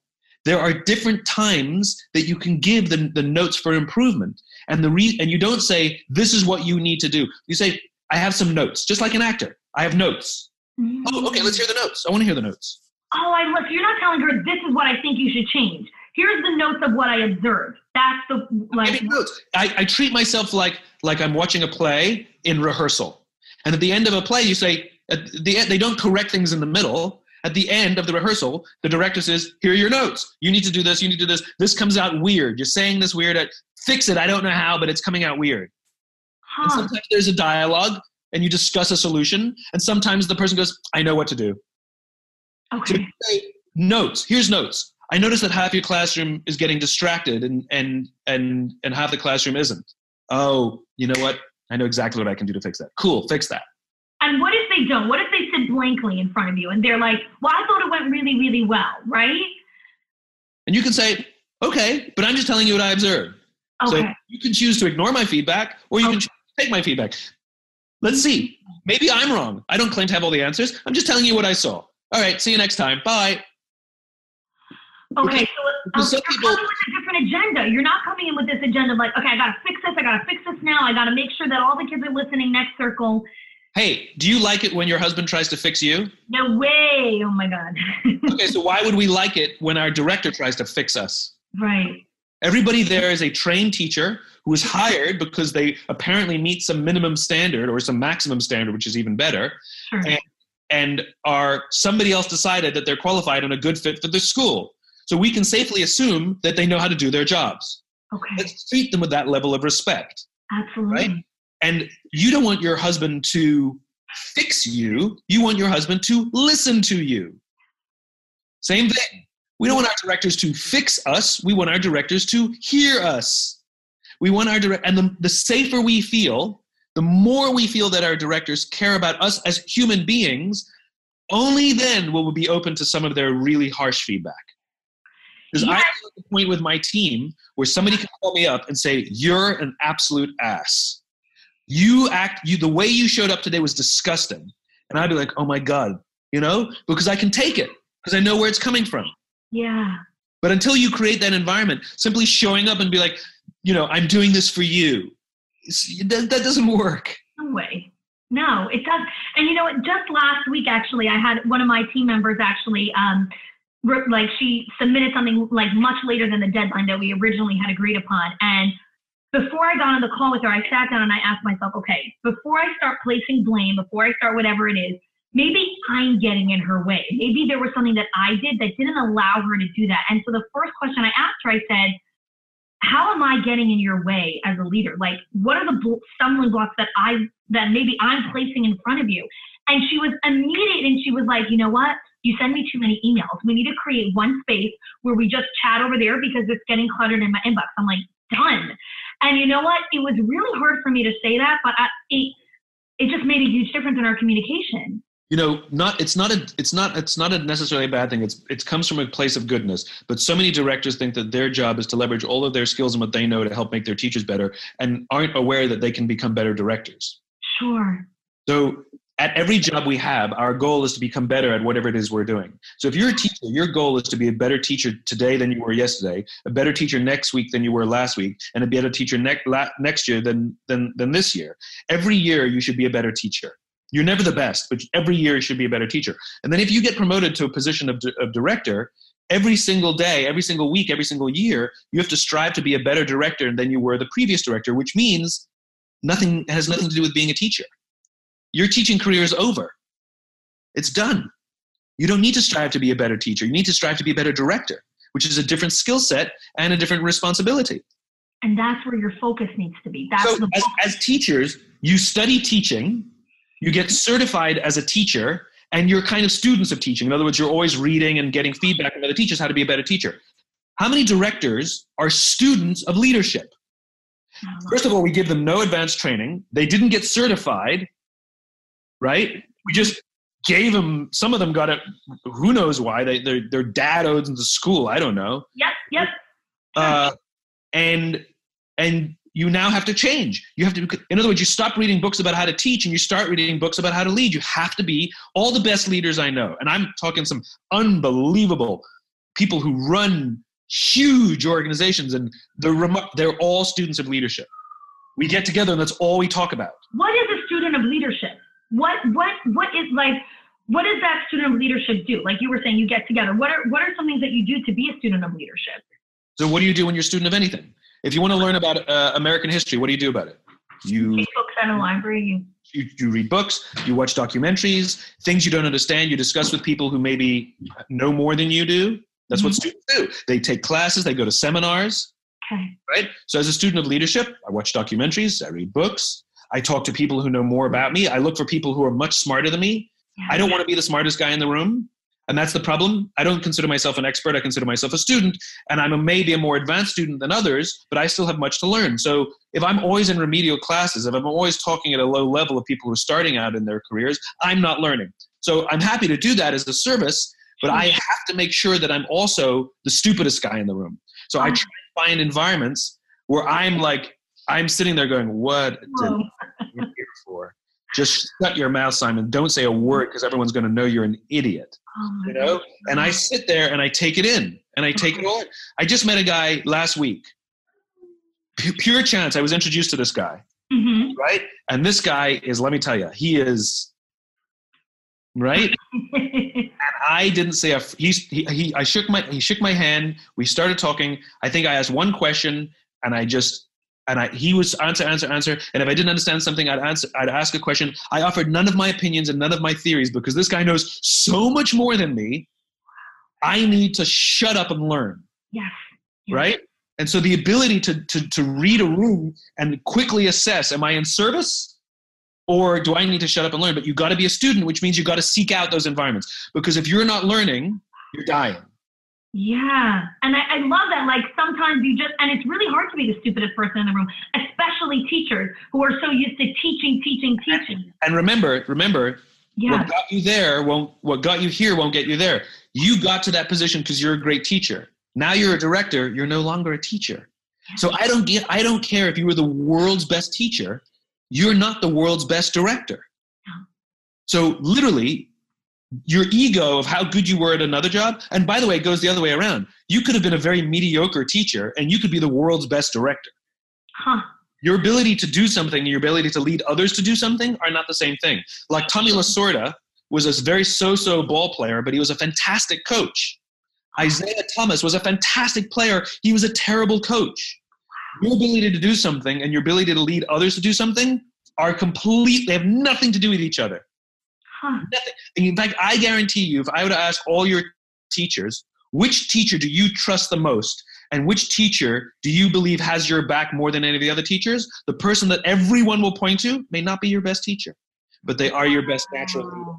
There are different times that you can give the, the notes for improvement. And the re- and you don't say, this is what you need to do. You say, I have some notes, just like an actor. I have notes. Mm-hmm. Oh, okay, let's hear the notes. I want to hear the notes. Oh, I look. You're not telling her this is what I think you should change. Here's the notes of what I observed. That's the like. Notes. I, I treat myself like like I'm watching a play in rehearsal. And at the end of a play, you say at the end, they don't correct things in the middle. At the end of the rehearsal, the director says, "Here are your notes. You need to do this. You need to do this. This comes out weird. You're saying this weird. Fix it. I don't know how, but it's coming out weird." And sometimes there's a dialogue, and you discuss a solution. And sometimes the person goes, "I know what to do." Okay. notes. Here's notes. I noticed that half your classroom is getting distracted and and and and half the classroom isn't. Oh, you know what? I know exactly what I can do to fix that. Cool, fix that. And what if they don't? What if they blankly in front of you and they're like, "Well, I thought it went really, really well," right? And you can say, okay, but I'm just telling you what I observed. So you can choose to ignore my feedback or you can Okay. choose to take my feedback. Let's see. Maybe I'm wrong. I don't claim to have all the answers. I'm just telling you what I saw. All right, see you next time. Bye. Okay. Okay, So um, because you're people- coming with a different agenda. You're not coming in with this agenda of like, okay, I gotta fix this. I gotta fix this now. I gotta make sure that all the kids are listening. Next circle. Hey, do you like it when your husband tries to fix you? No way. Oh my god. Okay, so why would we like it when our director tries to fix us? right. Everybody there is a trained teacher who is hired because they apparently meet some minimum standard or some maximum standard, which is even better, Sure. And- and are somebody else decided that they're qualified and a good fit for the school. So we can safely assume that they know how to do their jobs. Okay. Let's treat them with that level of respect. Absolutely. right? And you don't want your husband to fix you, you want your husband to listen to you. Same thing. We don't want our directors to fix us, we want our directors to hear us. We want our direct and the, the safer we feel, the more we feel that our directors care about us as human beings, only then will we be open to some of their really harsh feedback. Because I'm at the point with my team where somebody can call me up and say, You're an absolute ass. You act you the way you showed up today was disgusting. And I'd be like, Oh my God, you know, because I can take it, because I know where it's coming from. Yeah. But until you create that environment, simply showing up and be like, you know, I'm doing this for you, that, that doesn't work. No way. No, it does. And you know what? Just last week, actually, I had one of my team members actually, um, wrote- like she submitted something like much later than the deadline that we originally had agreed upon. And before I got on the call with her, I sat down and I asked myself, okay, before I start placing blame, before I start whatever it is, maybe I'm getting in her way. Maybe there was something that I did that didn't allow her to do that. And so the first question I asked her, I said, how am I getting in your way as a leader? Like, what are the bl- stumbling blocks that I that maybe I'm placing in front of you? And she was immediate, and she was like, you know what? You send me too many emails. We need to create one space where we just chat over there because it's getting cluttered in my inbox. I'm like, done. And you know what? It was really hard for me to say that, but I, it it just made a huge difference in our communication. you know not it's not a it's not it's not a necessarily a bad thing it's it comes from a place of goodness but so many directors think that their job is to leverage all of their skills and what they know to help make their teachers better and aren't aware that they can become better directors Sure. so at every job we have our goal is to become better at whatever it is we're doing so if you're a teacher your goal is to be a better teacher today than you were yesterday a better teacher next week than you were last week and a better teacher next next year than than than this year every year you should be a better teacher you're never the best, but every year you should be a better teacher. And then if you get promoted to a position of, of director, every single day, every single week, every single year, you have to strive to be a better director than you were the previous director, which means nothing has nothing to do with being a teacher. Your teaching career is over. It's done. You don't need to strive to be a better teacher. You need to strive to be a better director, which is a different skill set and a different responsibility. And that's where your focus needs to be. That's so the as, as teachers, you study teaching, you get certified as a teacher, and you're kind of students of teaching. In other words, you're always reading and getting feedback from other teachers how to be a better teacher. How many directors are students of leadership? First of all, we give them no advanced training. They didn't get certified, right? We just gave them. Some of them got it. Who knows why? They their their dad owes them to school. I don't know. Yep, yep. Uh, and and you now have to change. You have to, in other words, you stop reading books about how to teach and you start reading books about how to lead. You have to be all the best leaders I know. And I'm talking some unbelievable people who run huge organizations and they're, they're all students of leadership. We get together and that's all we talk about. What is a student of leadership? What, what, what is like, what does that student of leadership do? Like you were saying, you get together. What are, what are some things that you do to be a student of leadership? So what do you do when you're a student of anything? If you want to learn about uh, American history, what do you do about it? You Read books at a library. You, you, read books, you watch documentaries, things you don't understand, you discuss with people who maybe know more than you do. That's what Mhm. students do. They take classes, they go to seminars, okay. right? So as a student of leadership, I watch documentaries, I read books, I talk to people who know more about me, I look for people who are much smarter than me. Yeah. I don't want to be the smartest guy in the room. And that's the problem. I don't consider myself an expert. I consider myself a student. And I'm a, maybe a more advanced student than others, but I still have much to learn. So if I'm always in remedial classes, if I'm always talking at a low level of people who are starting out in their careers, I'm not learning. So I'm happy to do that as a service, but I mm-hmm. have to make sure that I'm also the stupidest guy in the room. So I mm-hmm. try to find environments where I'm like, I'm sitting there going, what did Whoa. here for? Just shut your mouth, Simon. Don't say a word because everyone's going to know you're an idiot. Oh You know? God. And I sit there and I take it in and I take it all in. I just met a guy last week. Pu- Pure chance. I was introduced to this guy, Mhm. right? And this guy is, let me tell you, he is, right? And I didn't say a. He's he, he. I shook my. He shook my hand. We started talking. I think I asked one question, and I just and I he was answer answer answer. And if I didn't understand something, I'd answer. I'd ask a question. I offered none of my opinions and none of my theories because this guy knows so much more than me. I need to shut up and learn, yes. Yeah. right? And so the ability to to to read a room and quickly assess: Am I in service? Or do I need to shut up and learn? But you got to be a student, which means you got to seek out those environments. Because if you're not learning, you're dying. Yeah. And I, I love that. Like sometimes you just, and it's really hard to be the stupidest person in the room, especially teachers who are so used to teaching, teaching, teaching. And remember, remember, Yeah. what got you there won't what got you here won't get you there. You got to that position because you're a great teacher. Now you're a director, you're no longer a teacher. So I don't get I don't care if you were the world's best teacher, you're not the world's best director. So literally your ego of how good you were at another job, and by the way, it goes the other way around. You could have been a very mediocre teacher and you could be the world's best director. Huh. Your ability to do something and your ability to lead others to do something are not the same thing. Like Tommy Lasorda was a very so-so ball player, but he was a fantastic coach. Isiah Thomas was a fantastic player. He was a terrible coach. Your ability to do something and your ability to lead others to do something are complete, they have nothing to do with each other. Huh. In fact, I guarantee you, if I were to ask all your teachers, which teacher do you trust the most? And which teacher do you believe has your back more than any of the other teachers? The person that everyone will point to may not be your best teacher, but they are your best natural leader.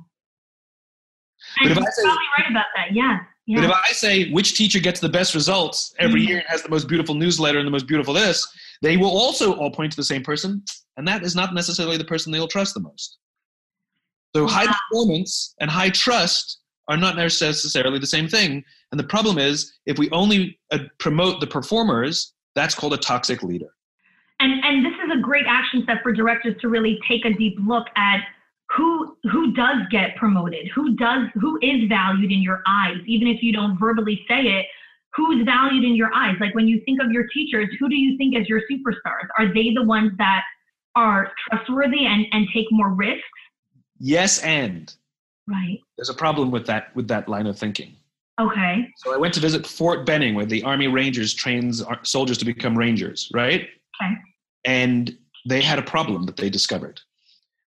But if I say- probably right about that. Yeah. But if I say which teacher gets the best results every Mhm. year and has the most beautiful newsletter and the most beautiful this, they will also all point to the same person, and that is not necessarily the person they will trust the most. So high performance and high trust are not necessarily the same thing. And the problem is, if we only uh, promote the performers, that's called a toxic leader. And and this is a great action step for directors to really take a deep look at who who does get promoted, who does who is valued in your eyes, even if you don't verbally say it. Who's valued in your eyes? Like when you think of your teachers, who do you think as your superstars? Are they the ones that are trustworthy and, and take more risks? Yes, and Right. there's a problem with that with that line of thinking. Okay. So I went to visit Fort Benning, where the Army Rangers trains soldiers to become Rangers, right? Okay. And they had a problem that they discovered,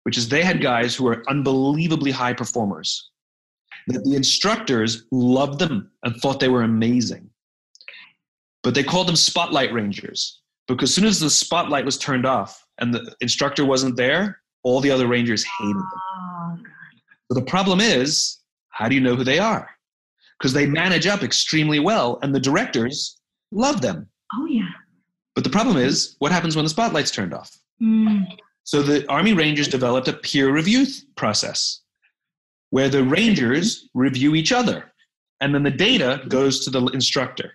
which is they had guys who were unbelievably high performers. That the instructors loved them and thought they were amazing. But they called them Spotlight Rangers because as soon as the spotlight was turned off and the instructor wasn't there, all the other Rangers hated them. Oh, But the problem is, how do you know who they are? Because they manage up extremely well, and the directors love them. oh yeah. But the problem is, what happens when the spotlight's turned off? Mm. So the Army Rangers developed a peer review th- process where the Rangers review each other, and then the data goes to the instructor.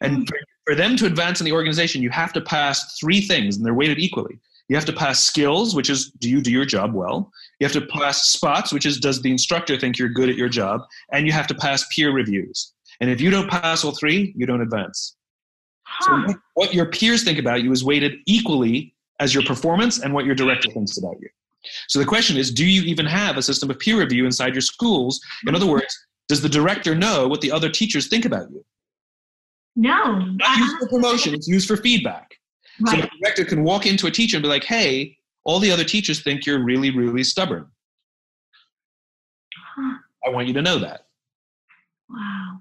And for, for them to advance in the organization, you have to pass three things, and they're weighted equally. You have to pass skills, which is do you do your job well? You have to pass spots, which is does the instructor think you're good at your job? And you have to pass peer reviews. And if you don't pass all three, you don't advance. So Huh. what- what your peers think about you is weighted equally as your performance and what your director thinks about you. So the question is, do you even have a system of peer review inside your schools? In other words, does the director know what the other teachers think about you? No. Not used uh-huh. for promotion, it's used for feedback. So the director can walk into a teacher and be like, hey, all the other teachers think you're really, really stubborn. Huh. I want you to know that. Wow.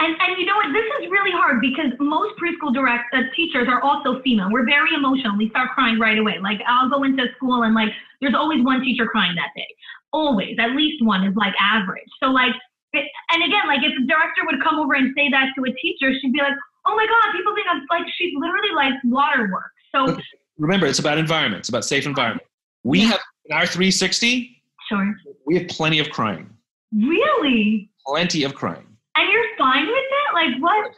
And and you know what? This is really hard because most preschool direct uh, teachers are also female. We're very emotional. We start crying right away. Like I'll go into school and like there's always one teacher crying that day. Always, at least one is like average. So like, it, and again, like if the director would come over and say that to a teacher, she'd be like, "Oh my God, people think I'm like she's literally like waterworks." So Remember, it's about environment, it's about safe environment. We Yeah. have in our 360, sure. we have plenty of crying. Really? Plenty of crying. And you're fine with it? Like what?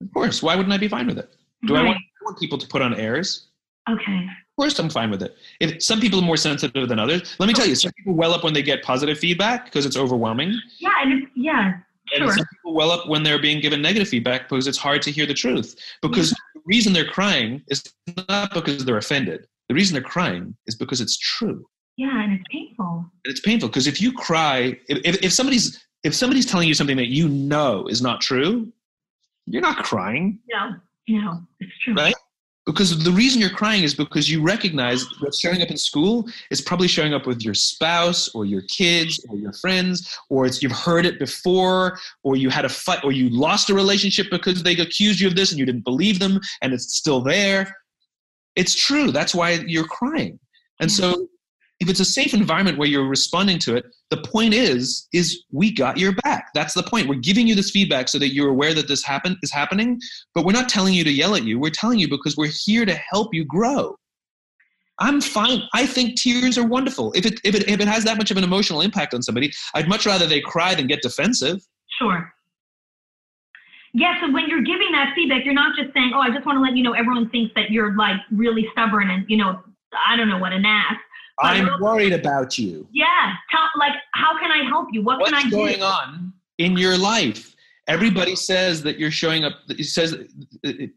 Of course. Why wouldn't I be fine with it? Do I want, I want people to put on airs? Okay. Of course, I'm fine with it. If some people are more sensitive than others, let me tell you, some people well up when they get positive feedback because it's overwhelming, Yeah. And it's, yeah. And Sure. some people well up when they're being given negative feedback because it's hard to hear the truth. Because the reason they're crying is not because they're offended. The reason they're crying is because it's true. Yeah. And it's painful. And it's painful because if you cry, if, if, if somebody's if somebody's telling you something that you know is not true, you're not crying. No. No. It's true. Right? Because the reason you're crying is because you recognize what's showing up in school is probably showing up with your spouse or your kids or your friends or it's you've heard it before or you had a fight or you lost a relationship because they accused you of this and you didn't believe them and it's still there. It's true. That's why you're crying. And so hmm. If it's a safe environment where you're responding to it the point is is we got your back. That's the point. We're giving you this feedback so that you're aware that this happen is happening but we're not telling you to yell at you. We're telling you because we're here to help you grow. I'm fine. I think tears are wonderful. If it if it if it has that much of an emotional impact on somebody i'd much rather they cry than get defensive. Sure. Yeah, so when you're giving that feedback, you're not just saying, oh, I just want to let you know everyone thinks that you're like really stubborn and, you know, I don't know what, an ass. I'm worried about you. Yeah, tell, like, how can I help you? What can I do? what's going on in your life? Everybody says that you're showing up it says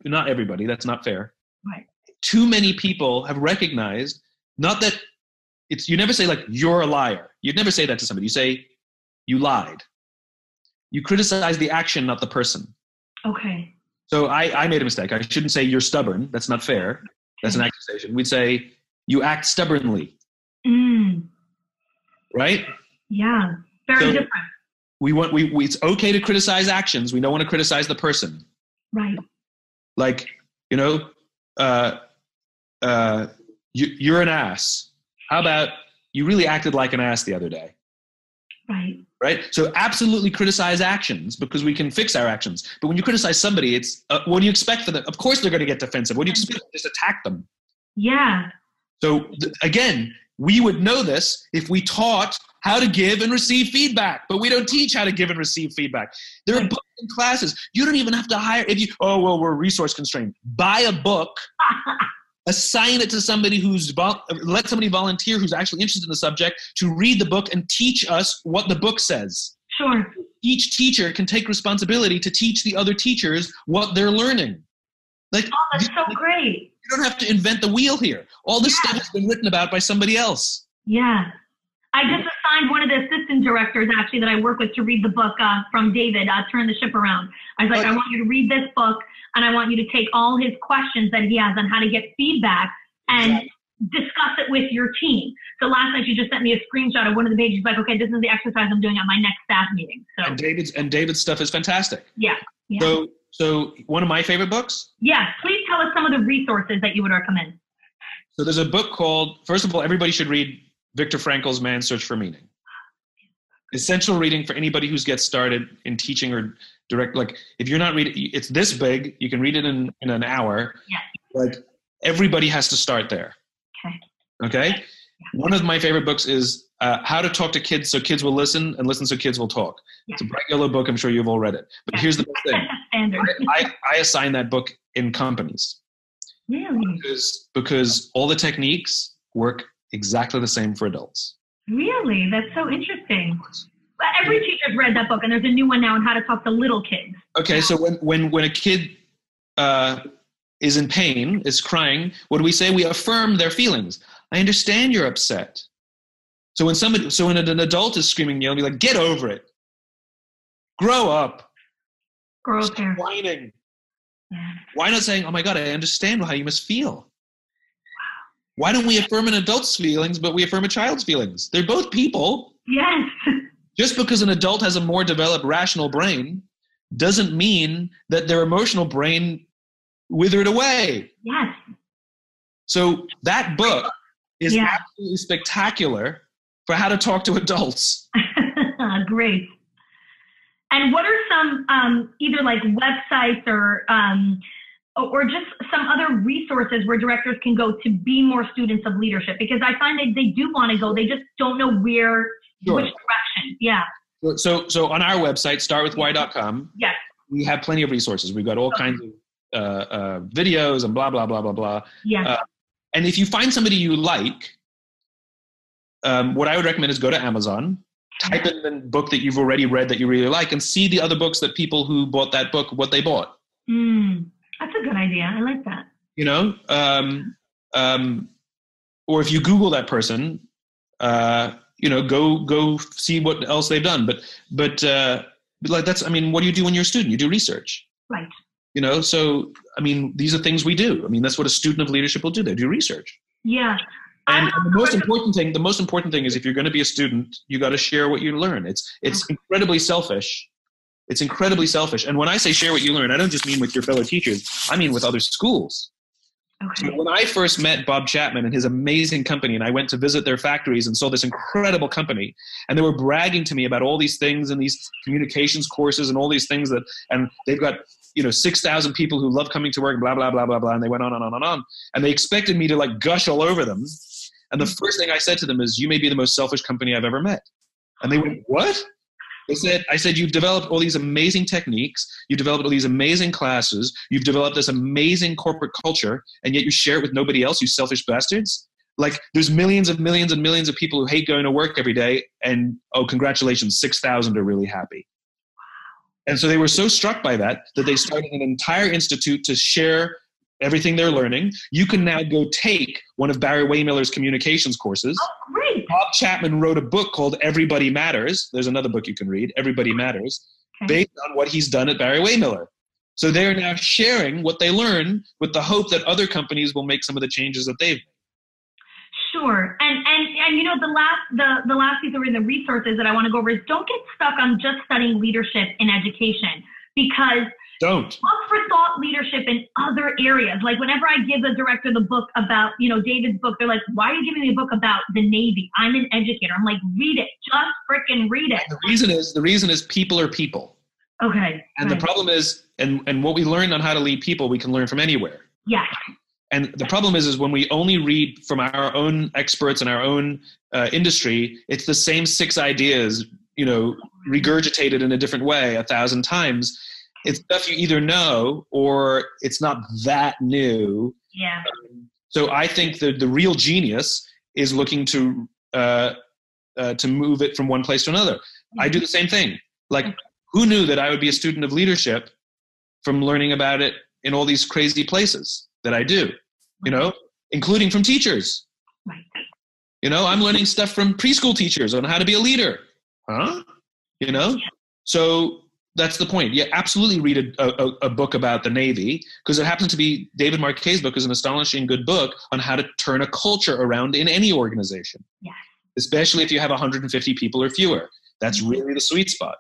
not everybody that's not fair. Right. too many people have recognized not that it's you never say like you're a liar. You'd never say that to somebody. You say you lied. You criticize the action not the person. Okay. so i, I made a mistake. I shouldn't say you're stubborn. That's not fair. That's an accusation. We'd say you act stubbornly right? Yeah, very So- different. we want we, we it's okay to criticize actions. We don't want to criticize the person. Right. like you know uh, uh, you, you're an ass. How about you really acted like an ass the other day? Right. right? So absolutely criticize actions because we can fix our actions. But when you criticize somebody it's uh, what do you expect for them? Of course they're going to get defensive. What do you expect? Just attack them. Yeah. so th- again we would know this if we taught how to give and receive feedback but we don't teach how to give and receive feedback. There are books and classes. You don't even have to hire if you oh well we're resource constrained. Buy a book assign it to somebody who's let somebody volunteer who's actually interested in the subject to read the book and teach us what the book says. Sure. each teacher can take responsibility to teach the other teachers what they're learning. Like Oh, that's so great. You don't have to invent the wheel here all this Yeah. stuff has been written about by somebody else Yeah. I just assigned one of the assistant directors actually that I work with to read the book uh, from David, uh, Turn the Ship Around. I was like, I want you to read this book and I want you to take all his questions that he has on how to get feedback and discuss it with your team. So last night she just sent me a screenshot of one of the pages. Like, okay, this is the exercise I'm doing at my next staff meeting. So And David's and David's stuff is fantastic. yeah, yeah. So so one of my favorite books. yes, please tell us some of the resources that you would recommend. So there's a book called First of all, everybody should read Viktor Frankl's Man's Search for Meaning. Essential reading for anybody who's gets started in teaching or direct. Like if you're not reading, it's this big. You can read it in in an hour. Yeah. Like everybody has to start there. Okay. Okay. One of my favorite books is uh, How to Talk to Kids So Kids Will Listen and Listen So Kids Will Talk. It's a bright yellow book. I'm sure you've all read it. But Yeah. here's the best thing. Standard. I, I assign that book in companies Really? because because all the techniques work exactly the same for adults. Really? That's so interesting. Every teacher's read that book, and there's a new one now on how to talk to little kids. Okay, so when when when a kid uh, is in pain, is crying, what do we say? We affirm their feelings. I understand you're upset. So when somebody, so when an adult is screaming, yelling, be like, "Get over it! Grow up! Girls Stop whining." Yeah. Why not saying, "Oh my God, I understand how you must feel"? Why don't we affirm an adult's feelings, but we affirm a child's feelings? They're both people. Yes. Just because an adult has a more developed rational brain doesn't mean that their emotional brain withered away. Yes. So that book is Yeah. absolutely spectacular for how to talk to adults. Great. And what are some um, either like websites or um, or just some other resources where directors can go to be more students of leadership? Because I find that they do want to go, they just don't know where Sure. which direction. Yeah. So, so on our website, startwithwhy.com, Yes. we have plenty of resources. We've got all kinds of uh, uh, videos and blah, blah, blah, blah, blah. Yeah. Uh, And if you find somebody you like, um, what I would recommend is go to Amazon, type in the book that you've already read that you really like, and see the other books that people who bought that book what they bought. Mm, that's a good idea. I like that. You know, um, um, or if you Google that person, uh, you know, go go see what else they've done. But but uh, but like that's I mean, what do you do when you're a student? You do research. Right. You know, so I mean, these are things we do. I mean, that's what a student of leadership will do. They do research. Yeah. And, and the most important thing, the most important thing is if you're going to be a student, you got to share what you learn. It's it's incredibly selfish. It's incredibly selfish. And when I say share what you learn, I don't just mean with your fellow teachers. I mean with other schools. So Okay. when I first met Bob Chapman and his amazing company, and I went to visit their factories and saw this incredible company, and they were bragging to me about all these things and these communications courses and all these things that, and they've got you know six thousand people who love coming to work, blah blah blah blah blah, and they went on and on and on, and they expected me to like gush all over them, and the hmm. first thing I said to them is, "You may be the most selfish company I've ever met," and they went, "What?" They said, I said, you've developed all these amazing techniques, you've developed all these amazing classes, you've developed this amazing corporate culture, and yet you share it with nobody else, you selfish bastards. Like, there's millions and millions and millions of people who hate going to work every day, and oh, congratulations, 6,000 are really happy. And so they were so struck by that that they started an entire institute to share everything they're learning. You can now go take one of Barry-Wehmiller's communications courses. Oh, great. Bob Chapman wrote a book called Everybody Matters. There's another book you can read, Everybody Matters, Okay. based on what he's done at Barry-Wehmiller. So they're now sharing what they learn with the hope that other companies will make some of the changes that they've made. Sure. And and and you know the last the the last piece of the resources that I want to go over is don't get stuck on just studying leadership in education because Don't. look for thought leadership in other areas. Like whenever I give a director the book about, you know, David's book, they're like, why are you giving me a book about the Navy? I'm an educator. I'm like, read it. Just freaking read it. The reason is the reason is people are people. Okay. And the problem is and and what we learn on how to lead people we can learn from anywhere. Yes. And the problem is, is when we only read from our own experts and our own uh, industry, it's the same six ideas, you know, regurgitated in a different way a thousand times. It's stuff you either know or it's not that new. Yeah. So I think that the real genius is looking to uh, uh, to move it from one place to another. I do the same thing. Like, who knew that I would be a student of leadership from learning about it in all these crazy places that I do? You know, including from teachers. Right. You know, I'm learning stuff from preschool teachers on how to be a leader. Huh? You know? So that's the point. Yeah, absolutely read a, a, a book about the Navy because it happens to be David Marquet's book is an astonishing good book on how to turn a culture around in any organization. Yes. Especially if you have 150 people or fewer. That's really the sweet spot.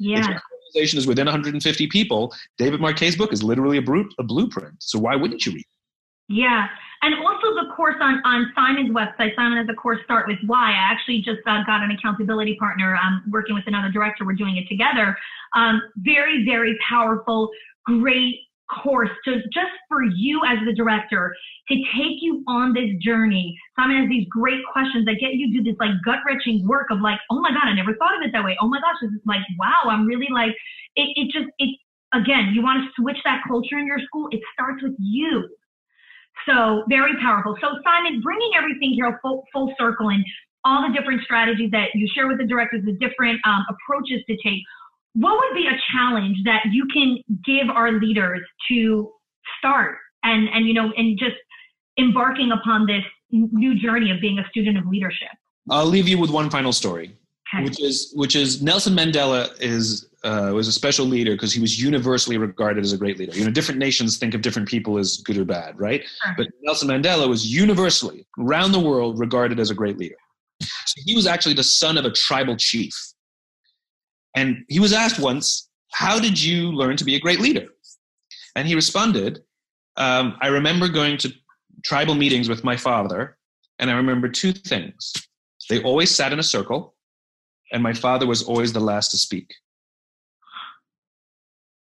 If Yeah. your organization is within 150 people, David Marquet's book is literally a, bru- a blueprint. So why wouldn't you read? It? Yeah. And also course on, on Simon's website, Simon has a course, Start With Why. I actually just uh, got an accountability partner. I'm working with another director. We're doing it together. Um, very, very powerful, great course to just for you as the director to take you on this journey. Simon has these great questions that get you to do this like gut wrenching work of like, oh my God, I never thought of it that way. Oh my gosh, this is like, wow, I'm really like, it, it just, it, again, you want to switch that culture in your school. It starts with you. So very powerful. So Simon, bringing everything here full, full circle and all the different strategies that you share with the directors, the different um, approaches to take. What would be a challenge that you can give our leaders to start and and you know and just embarking upon this new journey of being a student of leadership? I'll leave you with one final story, Okay. which is which is Nelson Mandela is uh, was a special leader because he was universally regarded as a great leader. You know, different nations think of different people as good or bad, right? Sure. But Nelson Mandela was universally around the world regarded as a great leader. So he was actually the son of a tribal chief. And he was asked once, How did you learn to be a great leader? And he responded, um, I remember going to tribal meetings with my father, and I remember two things. They always sat in a circle, and my father was always the last to speak.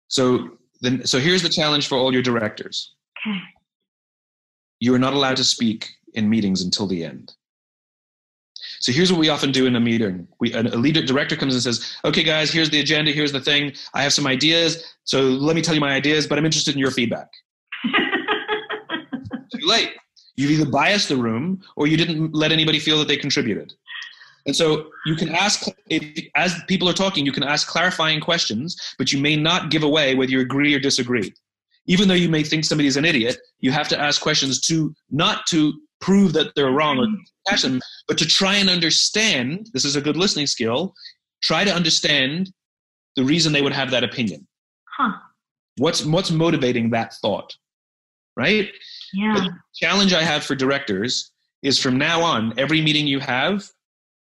So, then, so here's the challenge for all your directors Okay. you are not allowed to speak in meetings until the end. So here's what we often do in a meeting. We, a leader director comes and says, "Okay, guys, here's the agenda. Here's the thing. I have some ideas. So let me tell you my ideas, but I'm interested in your feedback." Too late. You've either biased the room or you didn't let anybody feel that they contributed. And so you can ask, if, as people are talking, you can ask clarifying questions, but you may not give away whether you agree or disagree. Even though you may think somebody is an idiot, you have to ask questions to not to prove that they're wrong or catch them, but to try and understand. This is a good listening skill. Try to understand the reason they would have that opinion. huh. What's what's motivating that thought, right? Yeah. The challenge I have for directors is from now on, every meeting you have,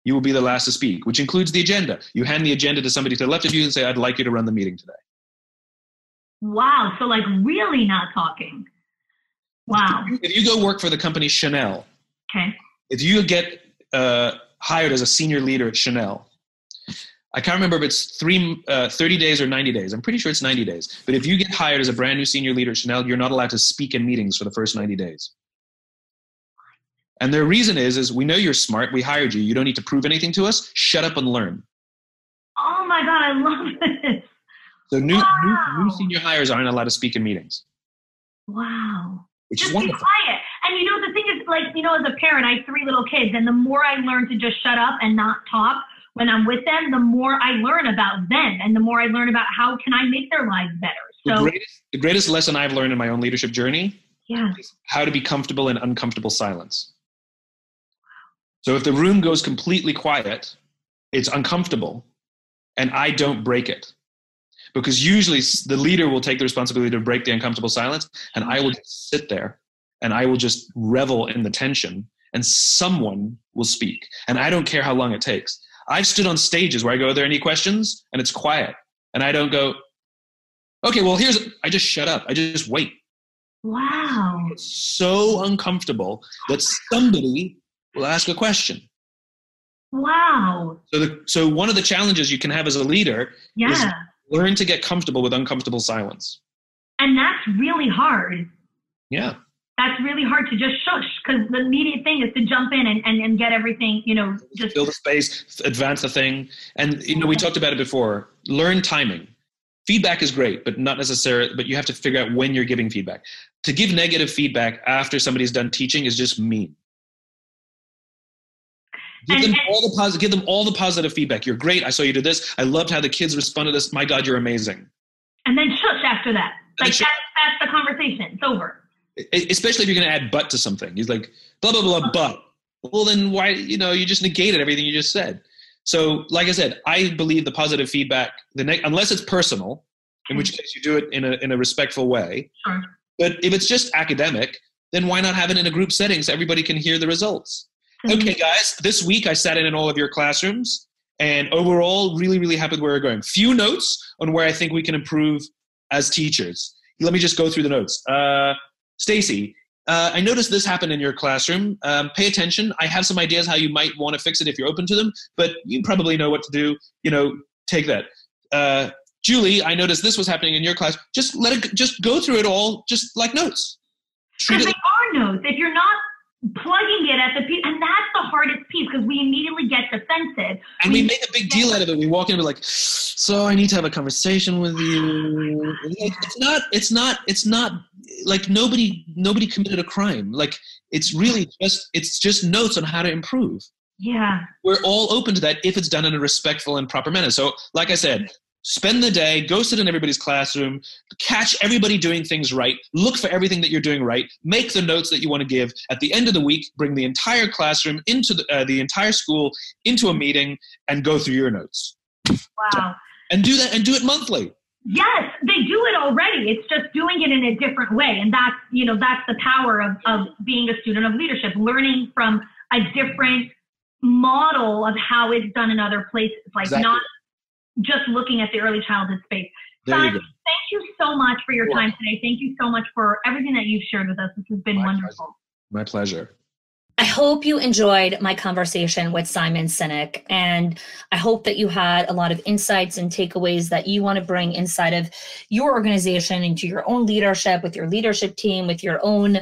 you will be the last to speak, which includes the agenda. You hand the agenda to somebody to the left of you and say, I'd like you to run the meeting today. Wow. So like really not talking. Wow. If you go work for the company Chanel, Okay. if you get uh, hired as a senior leader at Chanel, I can't remember if it's three, uh, 30 days or 90 days. I'm pretty sure it's 90 days. But if you get hired as a brand new senior leader at Chanel, you're not allowed to speak in meetings for the first 90 days. And their reason is, is we know you're smart. We hired you. You don't need to prove anything to us. Shut up and learn. Oh my God, I love this. So new, Wow. new, new senior hires aren't allowed to speak in meetings, Wow. which just is be quiet. And you know, the thing is, like, you know, as a parent, I have three little kids, and the more I learn to just shut up and not talk when I'm with them, the more I learn about them, and the more I learn about how can I make their lives better. The, So, greatest, the greatest lesson I've learned in my own leadership journey yeah, is how to be comfortable in uncomfortable silence. So if the room goes completely quiet, it's uncomfortable, and I don't break it. Because usually the leader will take the responsibility to break the uncomfortable silence, and I will just sit there and I will just revel in the tension, and someone will speak. And I don't care how long it takes. I've stood on stages where I go, Are there any questions? And it's quiet. And I don't go, Okay, well, here's, I just shut up. I just wait. wow, It's so uncomfortable that somebody will ask a question. wow, So, the, so one of the challenges you can have as a leader yeah. learn to get comfortable with uncomfortable silence. And that's really hard. Yeah. That's really hard to just shush because the immediate thing is to jump in and, and, and get everything, you know, just Fill the space, advance the thing. And you know, we talked about it before. Learn timing. Feedback is great, but not necessarily, but you have to figure out when you're giving feedback. To give negative feedback after somebody's done teaching is just mean. Give them all the positive. Give them all the positive feedback. You're great. I saw you do this. I loved how the kids responded to this. My God, you're amazing. and then shush after that. Like that's, that's the conversation. It's over. Especially if you're going to add but to something. He's like blah blah blah but well then why you know you just negated everything you just said so like i said i believe the positive feedback the ne- unless it's personal in which case you do it in a, in a respectful way Sure. but if it's just academic then why not have it in a group setting so everybody can hear the results. okay guys this week i sat in in all of your classrooms and overall really really happy with where we're going. Few notes on where i think we can improve as teachers. Let me just go through the notes. Uh, stacy uh, i noticed this happened in your classroom. Um, pay attention. I have some ideas how you might want to fix it if you're open to them but you probably know what to do. You know take that. Uh, julie i noticed this was happening in your class. Just let it just go through it all just like notes. Because they are notes. If you're not plugging it at the piece, and that's the hardest piece because we immediately get defensive. and we make a big deal out of it. We walk in and be like, "So I need to have a conversation with you." Like, it's not. It's not. It's not like nobody. Nobody committed a crime. Like it's really just. It's just notes on how to improve. Yeah. We're all open to that if it's done in a respectful and proper manner. So, like I said. Spend the day, go sit in everybody's classroom, catch everybody doing things right, look for everything that you're doing right, make the notes that you want to give. At the end of the week, bring the entire classroom into the, uh, the entire school into a meeting and go through your notes Wow. and do that and do it monthly Yes, they do it already. It's just doing it in a different way. And that's, you know, that's the power of, of being a student of leadership, learning from a different model of how it's done in other places, like Exactly. not just looking at the early childhood space. there Simon, go thank you so much for your You're time today. Thank you so much for everything that you've shared with us. This has been My wonderful. my pleasure I hope you enjoyed my conversation with Simon Sinek, and I hope that you had a lot of insights and takeaways that you want to bring inside of your organization into your own leadership, with your leadership team, with your own,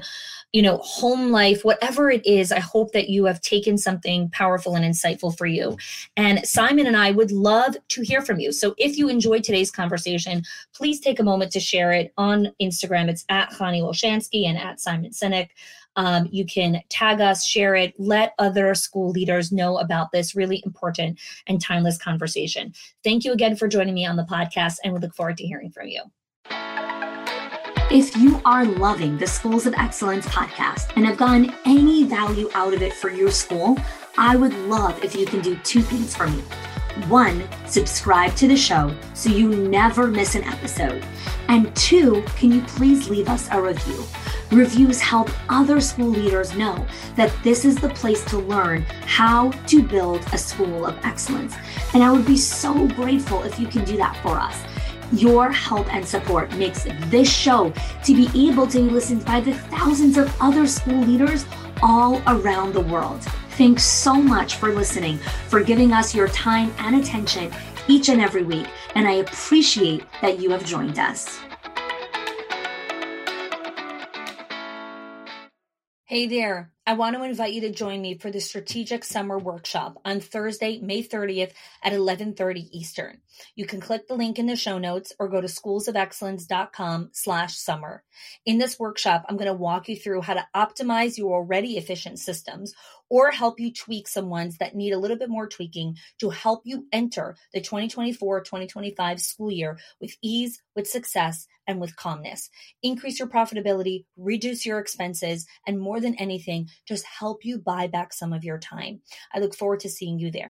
you know, home life, whatever it is. I hope that you have taken something powerful and insightful for you. And Simon and I would love to hear from you. So if you enjoyed today's conversation, please take a moment to share it on Instagram. It's at Hani Wolshansky and at Simon Sinek. Um, you can tag us, share it, let other school leaders know about this really important and timeless conversation. Thank you again for joining me on the podcast, and we look forward to hearing from you. If you are loving the Schools of Excellence podcast and have gotten any value out of it for your school, I would love if you can do two things for me. One, subscribe to the show so you never miss an episode. And two, can you please leave us a review? Reviews help other school leaders know that this is the place to learn how to build a school of excellence. And I would be so grateful if you can do that for us. Your help and support makes this show to be able to be listened by the thousands of other school leaders all around the world. Thanks so much for listening, for giving us your time and attention each and every week. And I appreciate that you have joined us. Hey there. I want to invite you to join me for the Strategic Summer Workshop on Thursday, May 30th at 11:30 Eastern. You can click the link in the show notes or go to schoolsofexcellence.com slash summer. In this workshop, I'm going to walk you through how to optimize your already efficient systems or help you tweak some ones that need a little bit more tweaking to help you enter the 2024-2025 school year with ease, with success, and with calmness. Increase your profitability, reduce your expenses, and more than anything, just help you buy back some of your time. I look forward to seeing you there.